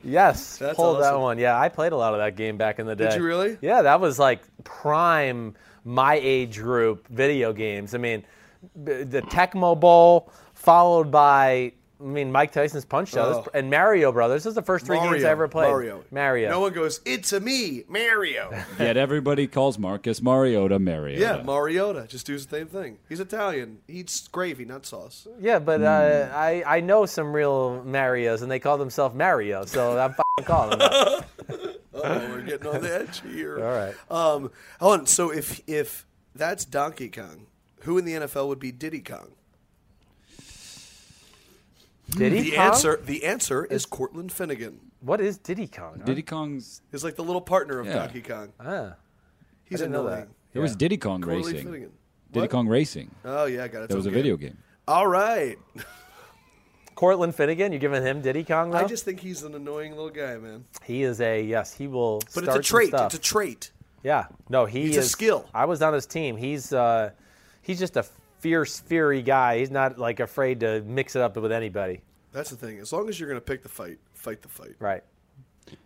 yes. That's Pulled that one. Yeah, I played a lot of that game back in the day. Did you really? Yeah, that was like prime my age group video games. I mean, the Tecmo Bowl followed by I mean Mike Tyson's Punch Out Oh. and Mario Brothers. This is the first three games I ever played. Mario. Mario. No one goes, it's a me, Mario. Yet everybody calls Marcus Mariota Mariota. yeah, Mariota. Just do the same thing. He's Italian. He eats gravy, not sauce. Yeah, but Hmm. uh, I I know some real Marios, and they call themselves Mario, so I'm fucking calling them. that. Oh, we're getting on the edge here. All right. Um, hold on. So if if that's Donkey Kong, who in the NFL would be Diddy Kong? Diddy The Kong? answer the answer is Cortland Finnegan. What is Diddy Kong? Diddy Kong's He's like the little partner of Yeah. Donkey Kong. Ah, He's didn't know annoying. that. there was Diddy Kong Cortland Racing. Finnegan. Diddy What? Kong Racing. Oh yeah, I got it. That was a video game. All right. Cortland Finnegan. You giving him Diddy Kong? Though? I just think he's an annoying little guy, man. he is a yes. He will. But start it's a trait. Stuff. It's a trait. yeah. No, he He's a is skill. I was on his team. He's uh, he's just a fierce, fiery guy. He's not like afraid to mix it up with anybody. That's the thing. As long as you're going to pick the fight, fight the fight. Right.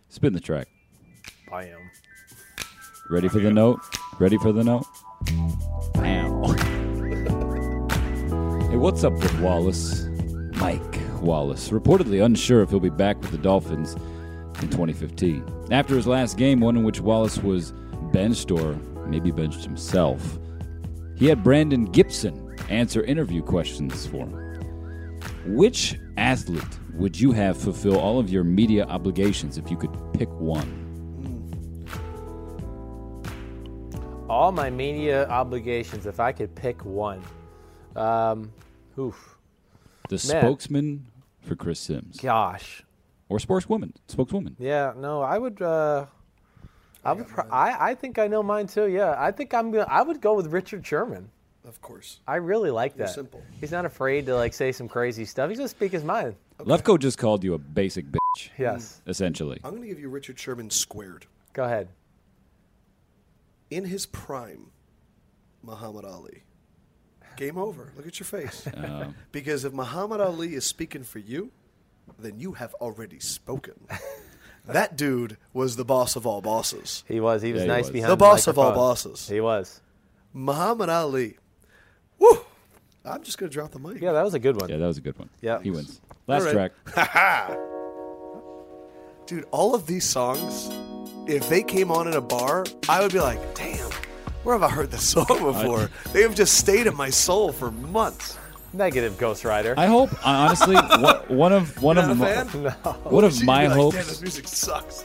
Spin the track. I am. Ready for the note? Ready for the note? Ow. hey, what's up with Wallace? Mike Wallace, reportedly unsure if he'll be back with the Dolphins in 2015. After his last game, one in which Wallace was benched or maybe benched himself, he had Brandon Gibson answer interview questions for him. Which athlete would you have fulfill all of your media obligations if you could pick one? All my media obligations. If I could pick one, um, oof, The Man. spokesman for Chris Simms. gosh, Or sportswoman. Spokeswoman. yeah, no, I would. Uh, I would. Pro- I I think I know mine too. Yeah, I think I'm gonna. I would go with Richard Sherman. Of course. I really like You're that. simple. He's not afraid to like say some crazy stuff. He's gonna speak his mind. Lefkoe just called you a basic bitch, Yes. essentially. I'm going to give you Richard Sherman squared. Go ahead. In his prime, Muhammad Ali. Game over. Look at your face. Oh. because if Muhammad Ali is speaking for you, then you have already spoken. that dude was the boss of all bosses. He was. He was Yeah, he nice was. behind The boss of all microphone. bosses. He was. Muhammad Ali. Woo! I'm just going to drop the mic. Yeah, that was a good one. Yeah, that was a good one. Yeah. He wins. Last All right. track. Dude, all of these songs, if they came on in a bar, I would be like, damn, where have I heard this song before? they have just stayed in my soul for months. Negative Ghost Rider. I hope, honestly, one- one of one Not of my, fan? one of my be like, hopes Damn, this music sucks.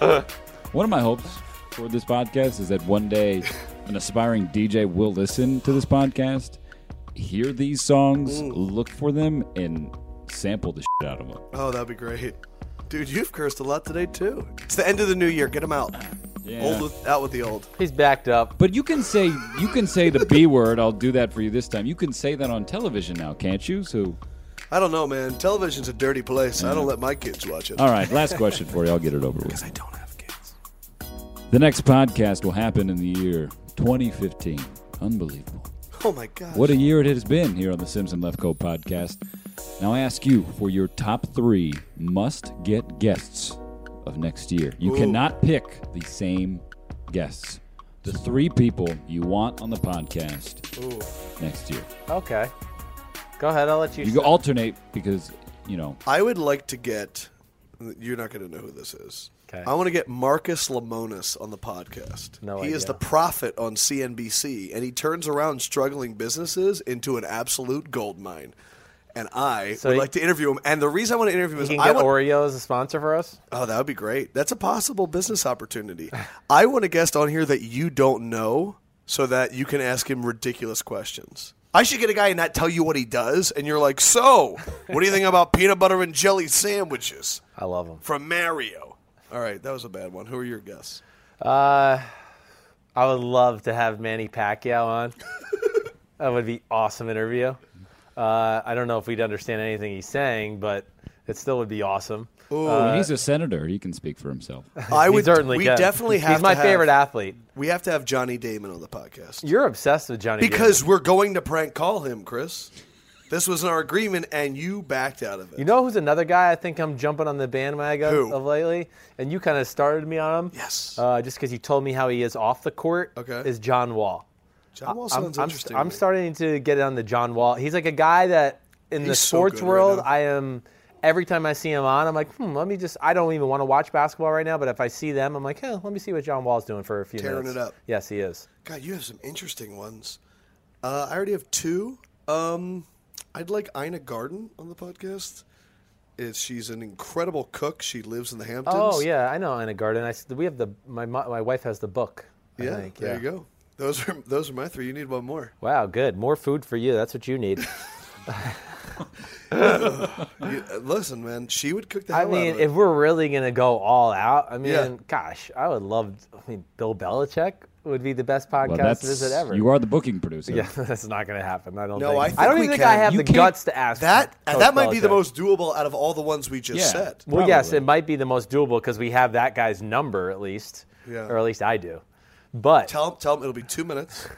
One of my hopes for this podcast is that one day an aspiring DJ will listen to this podcast, hear these songs, look for them, and sample the shit out of them. oh, that'd be great. Dude, you've cursed a lot today, too. It's the end of the new year. Get them out. Yeah. Old with, out with the old. He's backed up. But you can say you can say the B word. I'll do that for you this time. You can say that on television now, can't you? So, I don't know, man. Television's a dirty place. I don't let my kids watch it. all right. Last question for you. I'll get it over with. Because I don't have kids. The next podcast will happen in the year 2015. Unbelievable. Oh, my God. What a year it has been here on the Simms and Lefkoe podcast. Now I ask you for your top three must get guests of next year. You Ooh. cannot pick the same guests. The three people you want on the podcast next year. Okay. Go ahead. I'll let you. You go alternate because, you know, I would like to get. You're not going to know who this is. Okay. I want to get Marcus Lemonis on the podcast. No he is the prophet on CNBC, and he turns around struggling businesses into an absolute gold mine. And I So would he- like to interview him. And the reason I want to interview him is can I get want, Oreo as a sponsor for us. Oh, that would be great. That's a possible business opportunity. I want a guest on here that you don't know so that you can ask him ridiculous questions. I should get a guy and not tell you what he does, and you're like, so, what do you think about peanut butter and jelly sandwiches I love them. from Mario? All right, that was a bad one. Who are your guests? Uh, I would love to have Manny Pacquiao on. that would be awesome interview. Uh, I don't know if we'd understand anything he's saying, but it still would be awesome. I mean, he's a senator. He can speak for himself. I would certainly we can. definitely have He's my to have- favorite athlete. We have to have Johnny Damon on the podcast. You're obsessed with Johnny Because Damon. we're going to prank call him, Chris. This was our agreement, and you backed out of it. You know who's another guy I think I'm jumping on the bandwagon Who? of lately, and you kind of started me on him. Yes. Uh, just because you told me how he is off the court. Okay. Is John Wall. John Wall I'm, sounds I'm, interesting. to I'm me. starting to get on the John Wall. He's like a guy that in the He's so sports good right world, now. I am. Every time I see him on, I'm like, hmm, let me just. I don't even want to watch basketball right now, but if I see them, I'm like, hey, let me see what John Wall's doing for a few Tearing minutes. it up. Yes, he is. God, you have some interesting ones. Uh, I already have two. Um, I'd like Ina Garten on the podcast. It's, she's an incredible cook. She lives in the Hamptons. Oh yeah, I know Ina Garten. I, we have the my my wife has the book. I yeah. think, there yeah. you go. Those are those are my three. You need one more. Wow, good. More food for you. That's what you need. You- uh, listen, man, she would cook the I mean, of it. if we're really gonna go all out, I mean, Yeah. gosh, I would love. I mean, Bill Belichick would be the best podcast Well, that's visit ever. you are the booking producer. Yeah, that's not gonna happen. I don't. No, think. I think don't even think can. I have You the guts to ask that Coach that might be the most doable out of all the ones we just Yeah. said. Well, yes, it might be the most doable because we have that guy's number at least, Yeah. or at least I do. But Tell him, tell him it'll be two minutes,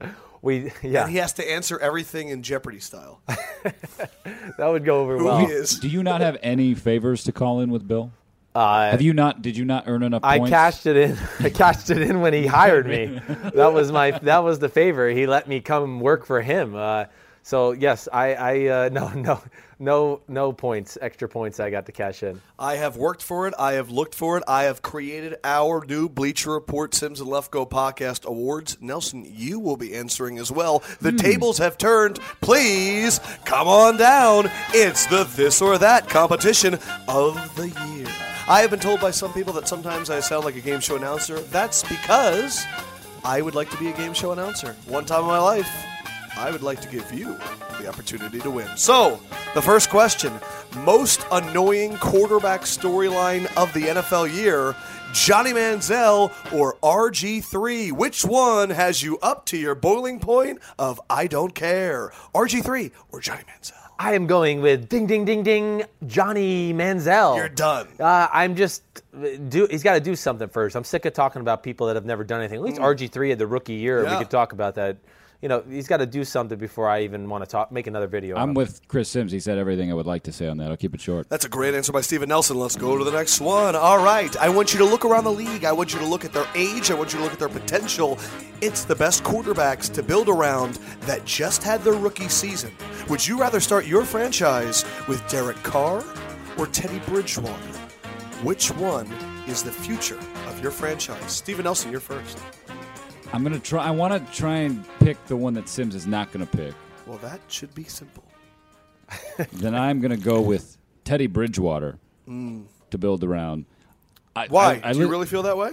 we, yeah, and he has to answer everything in Jeopardy style. that would go over Who well. he is? Do you not have any favors to call in with Bill? Uh, Have you not? Did you not earn enough I cashed it in. I cashed it in when he hired me. that was my. That was the favor. He let me come work for him. Uh, so yes, I. I uh, no no no no points. Extra points. I got to cash in. I have worked for it. I have looked for it. I have created our new Bleacher Report Simms and Lefkoe podcast awards. Nelson, you will be answering as well. The tables have turned. Please come on down. It's the this or that competition of the year. I have been told by some people that sometimes I sound like a game show announcer. That's because I would like to be a game show announcer. One time in my life, I would like to give you the opportunity to win. So, the first question most annoying quarterback storyline of the NFL year Johnny Manziel or RG3? Which one has you up to your boiling point of I don't care? RG3 or Johnny Manziel? I am going with ding ding ding ding Johnny Manziel. You're done. Uh, I'm just do. He's got to do something first. I'm sick of talking about people that have never done anything. At least RG3 had the rookie year. Yeah. We could talk about that. You know, he's got to do something before I even want to talk. Make another video. I'm with Chris Simms. He said everything I would like to say on that. I'll keep it short. That's a great answer by Stephen Nelson. Let's go to the next one. All right. I want you to look around the league. I want you to look at their age. I want you to look at their potential. It's the best quarterbacks to build around that just had their rookie season. Would you rather start your franchise with Derek Carr or Teddy Bridgewater? Which one is the future of your franchise? Stephen Nelson, you're first. I'm gonna try. I want to try and pick the one that Simms is not gonna pick. Well, that should be simple. then I'm gonna go with Teddy Bridgewater to build around. I, Why? I, I Do you li- really feel that way?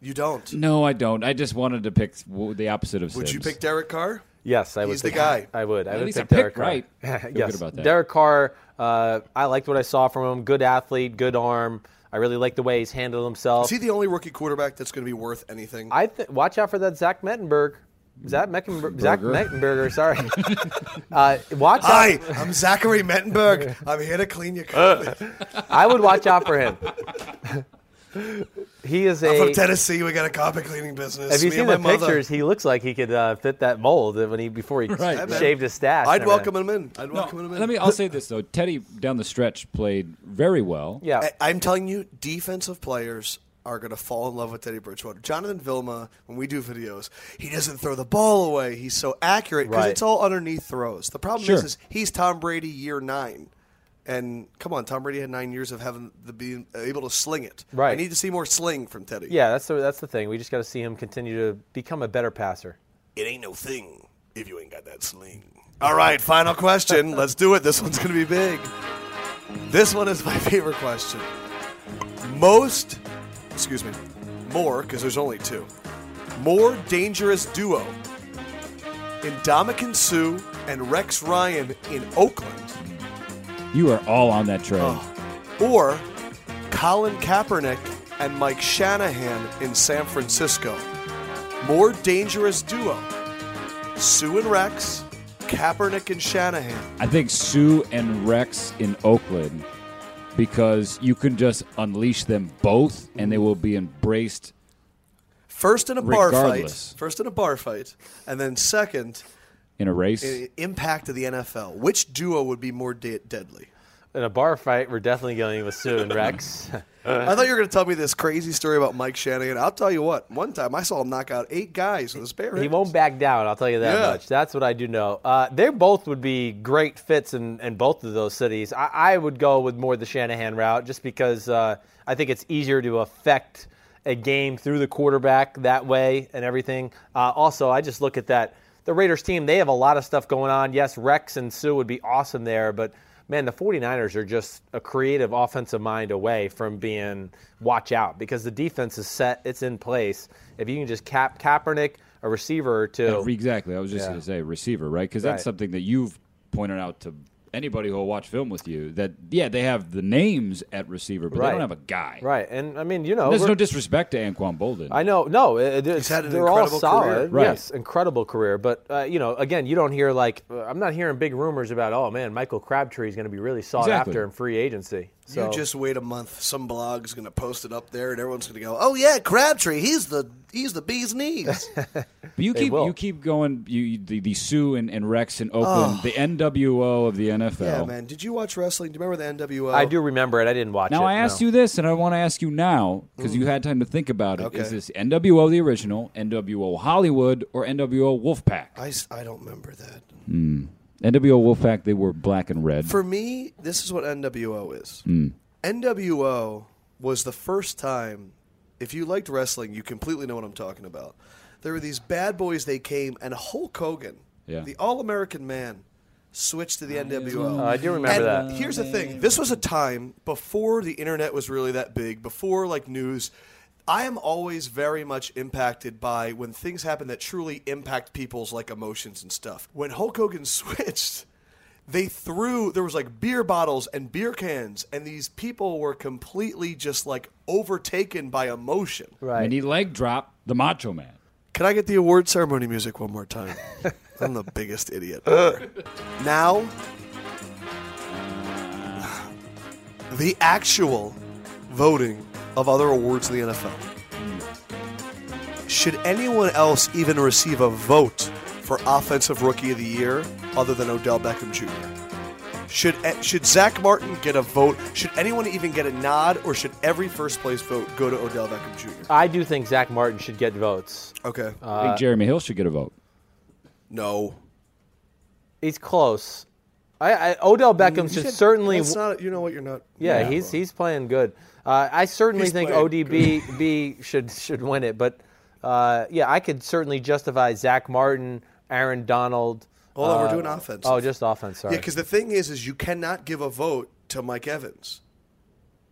You don't. No, I don't. I just wanted to pick the opposite of Simms. Would Simms. you pick Derek Carr? Yes, I would. He's the pick- guy. I would. I would least pick Derek Carr. right. Yes, good about that. Derek Carr. Uh, I liked what I saw from him. Good athlete, good arm. I really like the way he's handled himself. Is he the only rookie quarterback that's going to be worth anything? I th- watch out for that Zach Mettenberg. Zach Meckenberg, Zach Burger. Mettenberger, sorry. uh, watch Hi, out. I'm Zachary Mettenberg. I'm here to clean your carpet. I would watch out for him. he is I'm from. Tennessee. We got a carpet cleaning business. Have you Me seen and the my mother. pictures? He looks like he could uh, fit that mold when he before he Right. Yeah, man. shaved his stash. I'd and welcome him in. I'd No, welcome him in. let me. I'll say this though. Teddy down the stretch played very well. Yeah, I, am telling you, defensive players are going to fall in love with Teddy Bridgewater. Jonathan Vilma, when we do videos, he doesn't throw the ball away. He's so accurate because Right. it's all underneath throws. The problem Sure. is, is he's Tom Brady year nine. And come on, Tom Brady had nine years of having the being able to sling it. Right. I need to see more sling from Teddy. Yeah, that's the, that's the thing. We just got to see him continue to become a better passer. It ain't no thing if you ain't got that sling. All right, final question. Let's do it. This one's going to be big. This one is my favorite question. Most, excuse me, more, because there's only two, more dangerous duo in Ndamukong Suh and Rex Ryan in Oakland You are all on that train. Oh. or Colin Kaepernick and Mike Shanahan in San Francisco. More dangerous duo. Suh and Rex, Kaepernick and Shanahan. I think Suh and Rex in Oakland because you can just unleash them both and they will be embraced. First in a bar fight. First in a bar fight, and then second, In a race, i- impact of the NFL. Which duo would be more de- deadly? In a bar fight, we're definitely going with Suh and Rex. I thought you were going to tell me this crazy story about Mike Shanahan. I'll tell you what. One time I saw him knock out eight guys with a spare. he won't back down. I'll tell you that Yeah. much. That's what I do know. Uh, they both would be great fits in, in both of those cities. I, I would go with more the Shanahan route, just because uh, I think it's easier to affect a game through the quarterback that way and everything. Uh, also, I just look at that the Raiders team. They have a lot of stuff going on. Yes, Rex and Suh would be awesome there, but man, the 49ers are just a creative offensive mind away from being watch out because the defense is set, it's in place. If you can just cap Kaepernick, a receiver or two. Exactly. I was just Yeah. going to say receiver, right? Because that's Right. something that you've pointed out to anybody who will watch film with you. That yeah, they have the names at receiver, but they don't have a guy. Right, and I mean, you know, There's no disrespect to Anquan Boldin. I know, no, it, it's, had an they're all solid. career. Right. Yes, incredible career. But uh, you know, again, you don't hear like uh, I'm not hearing big rumors about. Oh man, Michael Crabtree is going to be really sought Exactly. after in free agency. So You just wait a month. Some blog's going to post it up there, and everyone's going to go, "Oh yeah, Crabtree. He's the he's the bee's knees." But you keep will. you keep going. You, you the, the Suh and, and Rex in Oakland, the NWO of the NFL. yeah, man. Did you watch wrestling? Do you remember the NWO? I do remember it. I didn't watch it. Now I asked no. you this, and I want to ask you now because you had time to think about it. Is Mm. Okay. this NWO the original, NWO Hollywood, or NWO Wolfpack? I, I don't remember that. NWO Wolfpack, they were black and red. For me, this is what NWO is. Hmm. NWO was the first time, if you liked wrestling, you completely know what I'm talking about. There were these bad boys, they came, and Hulk Hogan, Yeah. the all American man, switched to the NWO. Uh, I do remember and that. Here's the thing this was a time before the internet was really that big, before like news. I am always very much impacted by when things happen that truly impact people's like emotions and stuff. When Hulk Hogan switched, they threw there was like beer bottles and beer cans and these people were completely just like overtaken by emotion. Right. And he leg dropped the Macho Man. Can I get the award ceremony music one more time? I'm the biggest idiot. ever. now, the actual voting of other awards in the NFL. Should anyone else even receive a vote for Offensive Rookie of the Year other than Odell Beckham Jr.? Should should Zach Martin get a vote? Should anyone even get a nod, or should every first place vote go to Odell Beckham Jr.? I do think Zach Martin should get votes. Okay, I Uh, think Jeremy Hill should get a vote. no. He's close. I, I Odell Beckham should certainly. That's not. You know what? You're not. Yeah, Yeah. he's he's playing good. Uh, I certainly He's think ODB B should should win it, but uh, yeah, I could certainly justify Zach Martin, Aaron Donald. Hold on, we're uh, doing offense. Oh, just offense. Sorry. Yeah, because the thing is, is you cannot give a vote to Mike Evans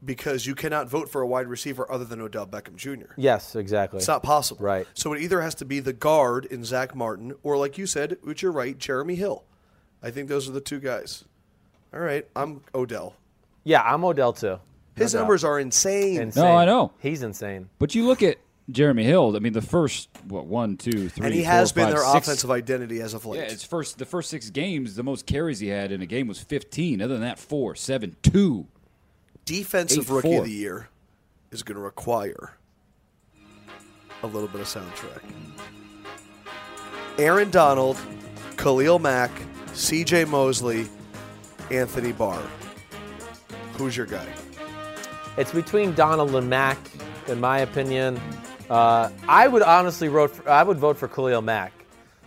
because you cannot vote for a wide receiver other than Odell Beckham Jr. yes, exactly. It's not possible. Right. So it either has to be the guard in Zach Martin, or like you said, which you're right, Jeremy Hill. I think those are the two guys. All right, I'm Odell. Yeah, I'm Odell too. His No doubt. numbers are insane. Insane. No, I know. He's insane. But you look at Jeremy Hill. I mean, the first what one, two, three, and he four, has been five, their six- offensive identity as of late. Yeah, it's first the first six games. The most carries he had in a game was fifteen. Other than that, four, seven, two. Defensive Eight, Rookie four. of the Year is going to require a little bit of soundtrack. Aaron Donald, Khalil Mack, C.J. Mosley, Anthony Barr. Who's your guy? It's between Donald and Mack, in my opinion. Uh, I would honestly vote. For, I would vote for Khalil Mack.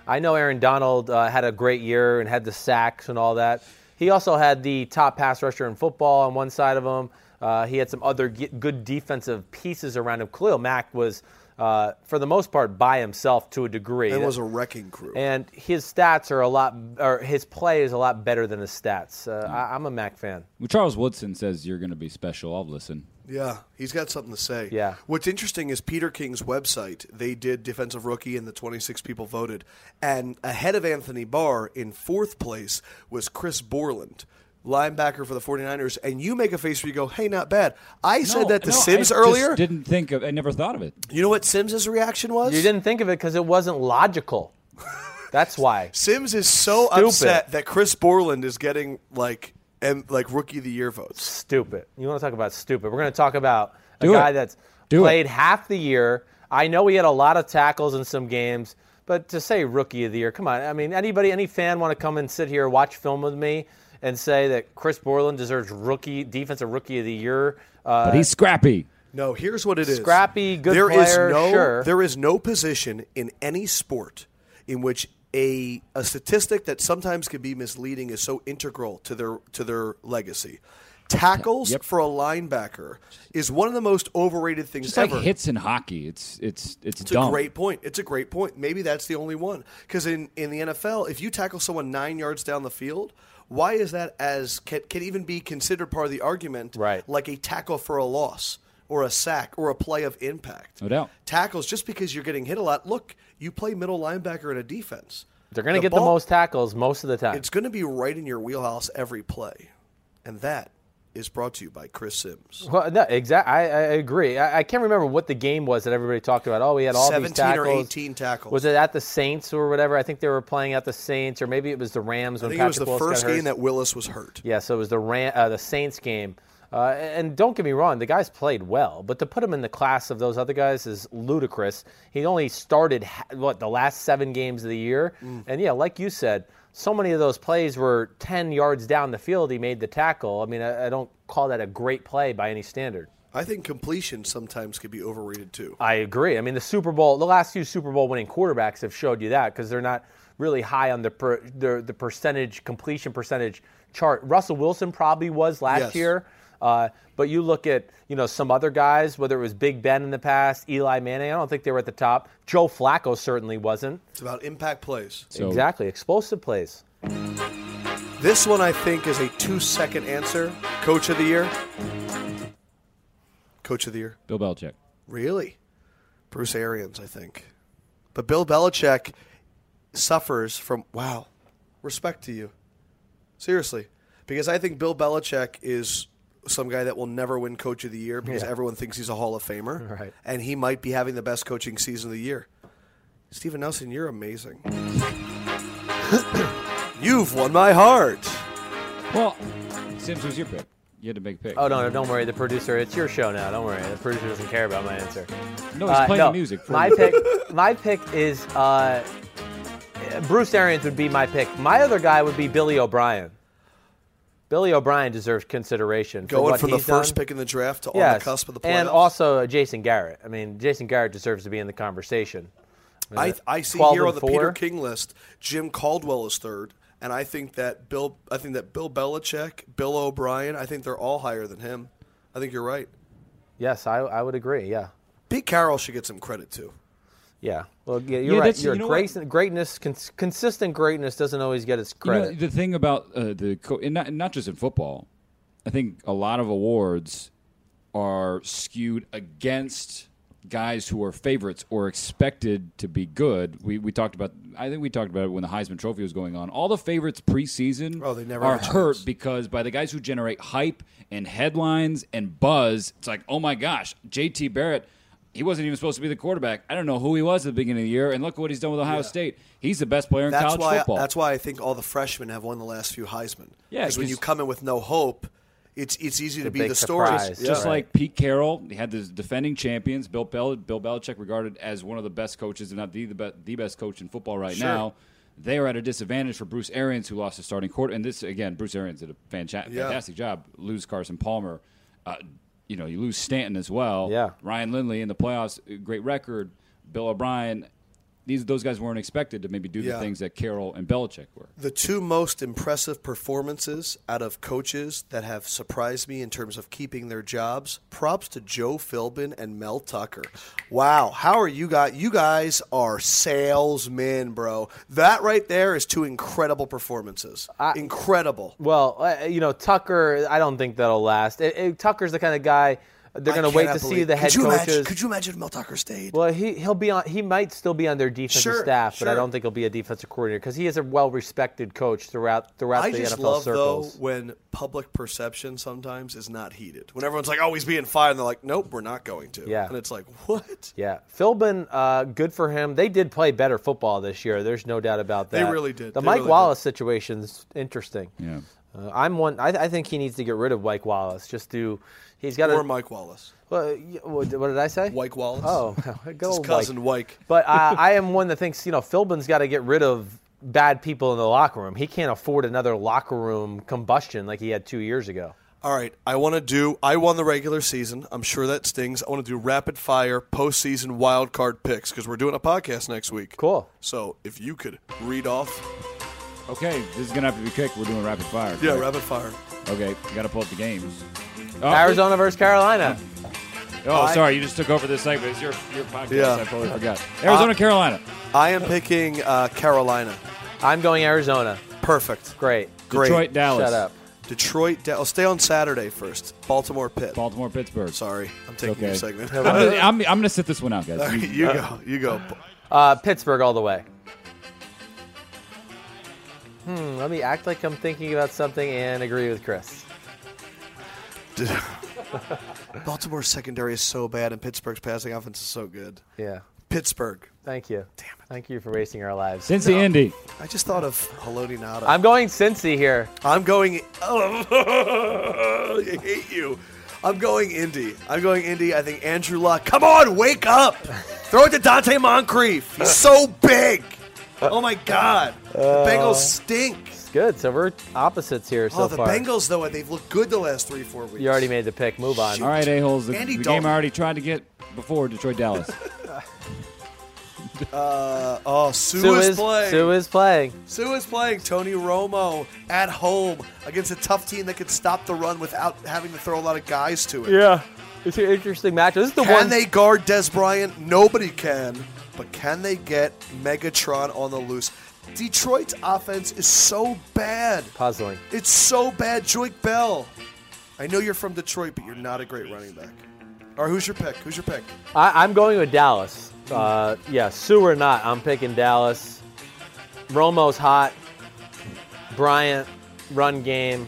I know Aaron Donald uh, had a great year and had the sacks and all that, he also had the top pass rusher in football on one side of him. Uh, he had some other good defensive pieces around him. Khalil Mack was, uh, for the most part, by himself to a degree. It was a wrecking crew. and his stats are a lot, or his play is a lot better than his stats. Uh, I, I'm a Mack fan. Well, Charles Woodson says you're going to be special. I'll listen. Yeah, he's got something to say. Yeah. What's interesting is Peter King's website, they did defensive rookie and the 26 people voted. And ahead of Anthony Barr in fourth place was Chris Borland, linebacker for the 49ers. And you make a face where you go, hey, not bad. I said that to no, Simms I earlier. Just didn't think of. I never thought of it. You know what Simms' reaction was? You didn't think of it because it wasn't logical. That's why. Simms is so Stupid. upset that Chris Borland is getting like and like rookie of the year votes. stupid. You want to talk about stupid? We're going to talk about a it. guy that's Do played it. half the year. I know he had a lot of tackles in some games, but to say rookie of the year, come on. I mean, anybody, any fan want to come and sit here, watch film with me, and say that Chris Borland deserves rookie, defensive rookie of the year? Uh, But he's scrappy. No, here's what it is. Scrappy, good There is player, no, sure. There is no position in any sport in which a a statistic that sometimes can be misleading is so integral to their to their legacy. Tackles Yep. for a linebacker is one of the most overrated things Just like ever. hits in hockey. It's it's it's, It's dumb. a great point. It's a great point. Maybe that's the only one. Because in, in the NFL, if you tackle someone nine yards down the field, why is that as can, can even be considered part of the argument? Right. Like a tackle for a loss or a sack or a play of impact. No doubt. Tackles just because you're getting hit a lot. Look, you play middle linebacker in a defense. They're going to get the most tackles most of the time. It's going to be right in your wheelhouse every play, and that is brought to you by Chris Simms. Well, no, exactly. I, I agree. I, I can't remember what the game was that everybody talked about. Oh, we had all these 17 or 18 tackles. Was it at the Saints or whatever? I think they were playing at the Saints, or maybe it was the Rams I think it was the Willis first game that Willis was hurt. Yeah, so it was the Ram, uh, the Saints game. Uh, and don't get me wrong, the guys played well, but to put him in the class of those other guys is ludicrous. He only started what the last seven games of the year, Mm. and yeah, like you said, so many of those plays were ten yards down the field. He made the tackle. I mean, I, I don't call that a great play by any standard. I think completion sometimes could be overrated too. I agree. I mean, the Super Bowl, the last few Super Bowl winning quarterbacks have showed you that because they're not really high on the per, the, the percentage completion percentage chart. Russell Wilson probably was last Yes. year, uh, but you look at you know some other guys, whether it was Big Ben in the past, Eli Manning. I don't think they were at the top. Joe Flacco certainly wasn't. It's about impact plays. So exactly, explosive plays. This one I think is a two second answer. Coach of the year. Coach of the year. Bill Belichick. Really? Bruce Arians, I think. But Bill Belichick suffers from wow. Respect to you. Seriously. Because I think Bill Belichick is some guy that will never win coach of the year because Yeah. everyone thinks he's a Hall of Famer. Right. And he might be having the best coaching season of the year. Stephen Nelson, you're amazing. You've won my heart. Well, Simms was your pick. You had a big pick. Oh no, no, don't worry. The producer, it's your show now. Don't worry. The producer doesn't care about my answer. No, he's Uh, playing no, music. For my pick, my pick is uh, Bruce Arians would be my pick. My other guy would be Billy O'Brien. Billy O'Brien deserves consideration for Going from the first done. pick in the draft to on the cusp of the playoffs. and also uh, Jason Garrett. I mean, Jason Garrett deserves to be in the conversation. I, I see here on the four. Peter King list, Jim Caldwell is third, and I think that Bill, I think that Bill Belichick, Bill O'Brien, I think they're all higher than him. I think you're right. Yes, I, I would agree. Yeah, Pete Carroll should get some credit too. Yeah. Well, yeah, you're Yeah, right. Your You're know great, greatness, cons- consistent greatness doesn't always get its You know, credit. the thing about uh, the co- and not, and not just in football, I think a lot of awards are skewed against guys who are favorites or expected to be good. We we talked about. I think we talked about it when the Heisman Trophy was going on. All the favorites preseason Oh, they never are hurt chance. because by the guys who generate hype and headlines and buzz, it's like, oh my gosh, J.T. Barrett. He wasn't even supposed to be the quarterback. I don't know who he was at the beginning of the year, and look what he's done with Ohio State. He's the best player in That's college why. football. That's why I think all the freshmen have won the last few Heisman. Yeah, because when you come in with no hope, it's it's easy to be the story. surprise. Yeah. Just Right. like Pete Carroll, he had the defending champions. Bill Bel- Bill Belichick regarded as one of the best coaches, if not the the, be- the best coach in football right Sure. now. They are at a disadvantage for Bruce Arians, who lost his starting quarter. And this again, Bruce Arians did a fantastic, Yeah. fantastic job. Lose Carson Palmer, uh, you know, you lose Stanton as well. Yeah. Ryan Lindley in the playoffs, great record. Bill O'Brien. These those guys weren't expected to maybe do Yeah. the things that Carroll and Belichick were. The two most impressive performances out of coaches that have surprised me in terms of keeping their jobs. Props to Joe Philbin and Mel Tucker. Wow, how are you guys? You guys are salesmen, bro. That right there is two incredible performances. incredible. Well, uh, you know, Tucker, I don't think that'll last. It, it- Tucker's the kind of guy they're going to wait to see believe- the head could coaches. Imagine, could you imagine if Mel Tucker stayed? well, he he'll be on. He might still be on their defensive Sure, staff, but I don't think he'll be a defensive coordinator because he is a well-respected coach throughout throughout I the just NFL love circles. though when public perception sometimes is not heated. When everyone's like, "Oh, he's being fired," and they're like, "Nope, we're not going to." Yeah. and it's like, "What?" Yeah, Philbin, uh, good for him. They did play better football this year. There's no doubt about that. They that. really did. The They Mike really Wallace situation's interesting. Yeah. Uh, I'm one. I, I think he needs to get rid of Mike Wallace. Just do. He's got Or a. Mike Wallace, Well, what what did I say? Mike Wallace. Oh, good his cousin Mike. But uh, I am one that thinks you know Philbin's got to get rid of bad people in the locker room. He can't afford another locker room combustion like he had two years ago. All right, I want to do. I won the regular season. I'm sure that stings. I want to do rapid fire postseason wild card picks because we're doing a podcast next week. Cool. So if you could read off, Okay, this is gonna have to be quick. We're doing rapid fire. yeah, correct? rapid fire. Okay, you got to pull up the games. Oh, Arizona versus Carolina. Oh, I- sorry, you just took over this segment. It's your your podcast. Yeah. I totally forgot. Arizona, Uh, Carolina. I am picking uh, Carolina. I'm going Arizona. Perfect. Great. Great. Detroit, Dallas. Shut up. Detroit. Da- I'll stay on Saturday first. Baltimore, Pitt. Baltimore, Pittsburgh. Sorry, I'm taking Okay. your segment. I'm gonna, I'm, I'm gonna sit this one out, guys. All right, You- you go. You go. Uh, Pittsburgh all the way. Hmm. Let me act like I'm thinking about something and agree with Chris. Baltimore's secondary is so bad, and Pittsburgh's passing offense is so good. Yeah. Pittsburgh. Thank you. Damn it. Thank you for wasting our lives. Cincy, Indy. I just thought of Haloti Ngata. I'm going Cincy here. I'm going. Oh, I hate you. I'm going Indy. I'm going Indy. I think Andrew Luck. Come on, wake up! Throw it to Donte Moncrief. He's so big. Oh my God. The Bengals stink. It's good. So we're opposites here so oh, the far. Bengals though they've looked good the last three, four weeks. You already made the pick. Move on. All right, a-holes. The, Andy the Dalton. game I already tried to get before Detroit, Dallas. Uh, oh, Suh, Suh is, is playing. Suh is playing. Suh is playing. Tony Romo at home against a tough team that could stop the run without having to throw a lot of guys to it. Yeah. It's an interesting match. This is the Can one. they guard Dez Bryant? Nobody can. But can they get Megatron on the loose? Detroit's offense is so bad. Puzzling. It's so bad. Joique Bell. I know you're from Detroit, but you're not a great running back. All right, who's your pick? Who's your pick? I, I'm going with Dallas. Uh, yeah, Suh or not, I'm picking Dallas. Romo's hot. Bryant, run game.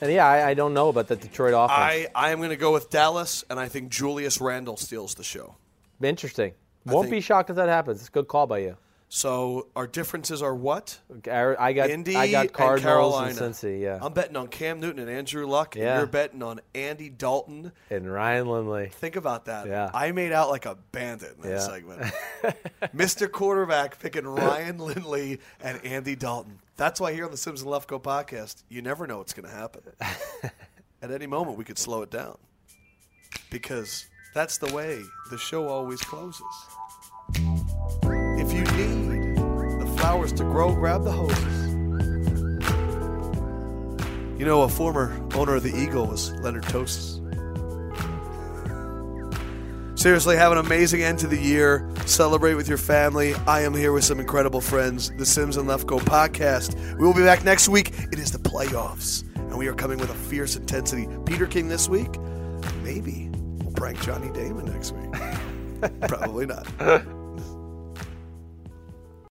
And yeah, I, I don't know about the Detroit offense. I, I am going to go with Dallas, and I think Julius Randall steals the show. Interesting. Won't think- be shocked if that happens. It's a good call by you. So our differences are what? I got Indy I got and Cardinals Carolina. and Cincy, yeah, I'm betting on Cam Newton and Andrew Luck, and Yeah. you're betting on Andy Dalton. and Ryan Lindley. Think about that. Yeah. I made out like a bandit in that Yeah. segment. Mr. Quarterback picking Ryan Lindley and Andy Dalton. That's why here on the Simms and Lefkoe podcast, you never know what's going to happen. At any moment, we could slow it down because that's the way the show always closes. If you need the flowers to grow, grab the hoses. You know, a former owner of the Eagle was Leonard Tosis. Seriously, have an amazing end to the year. Celebrate with your family. I am here with some incredible friends, the Simms and Lefkoe podcast. We will be back next week. It is the playoffs, and we are coming with a fierce intensity. Peter King this week. Maybe we'll prank Johnny Damon next week. Probably not.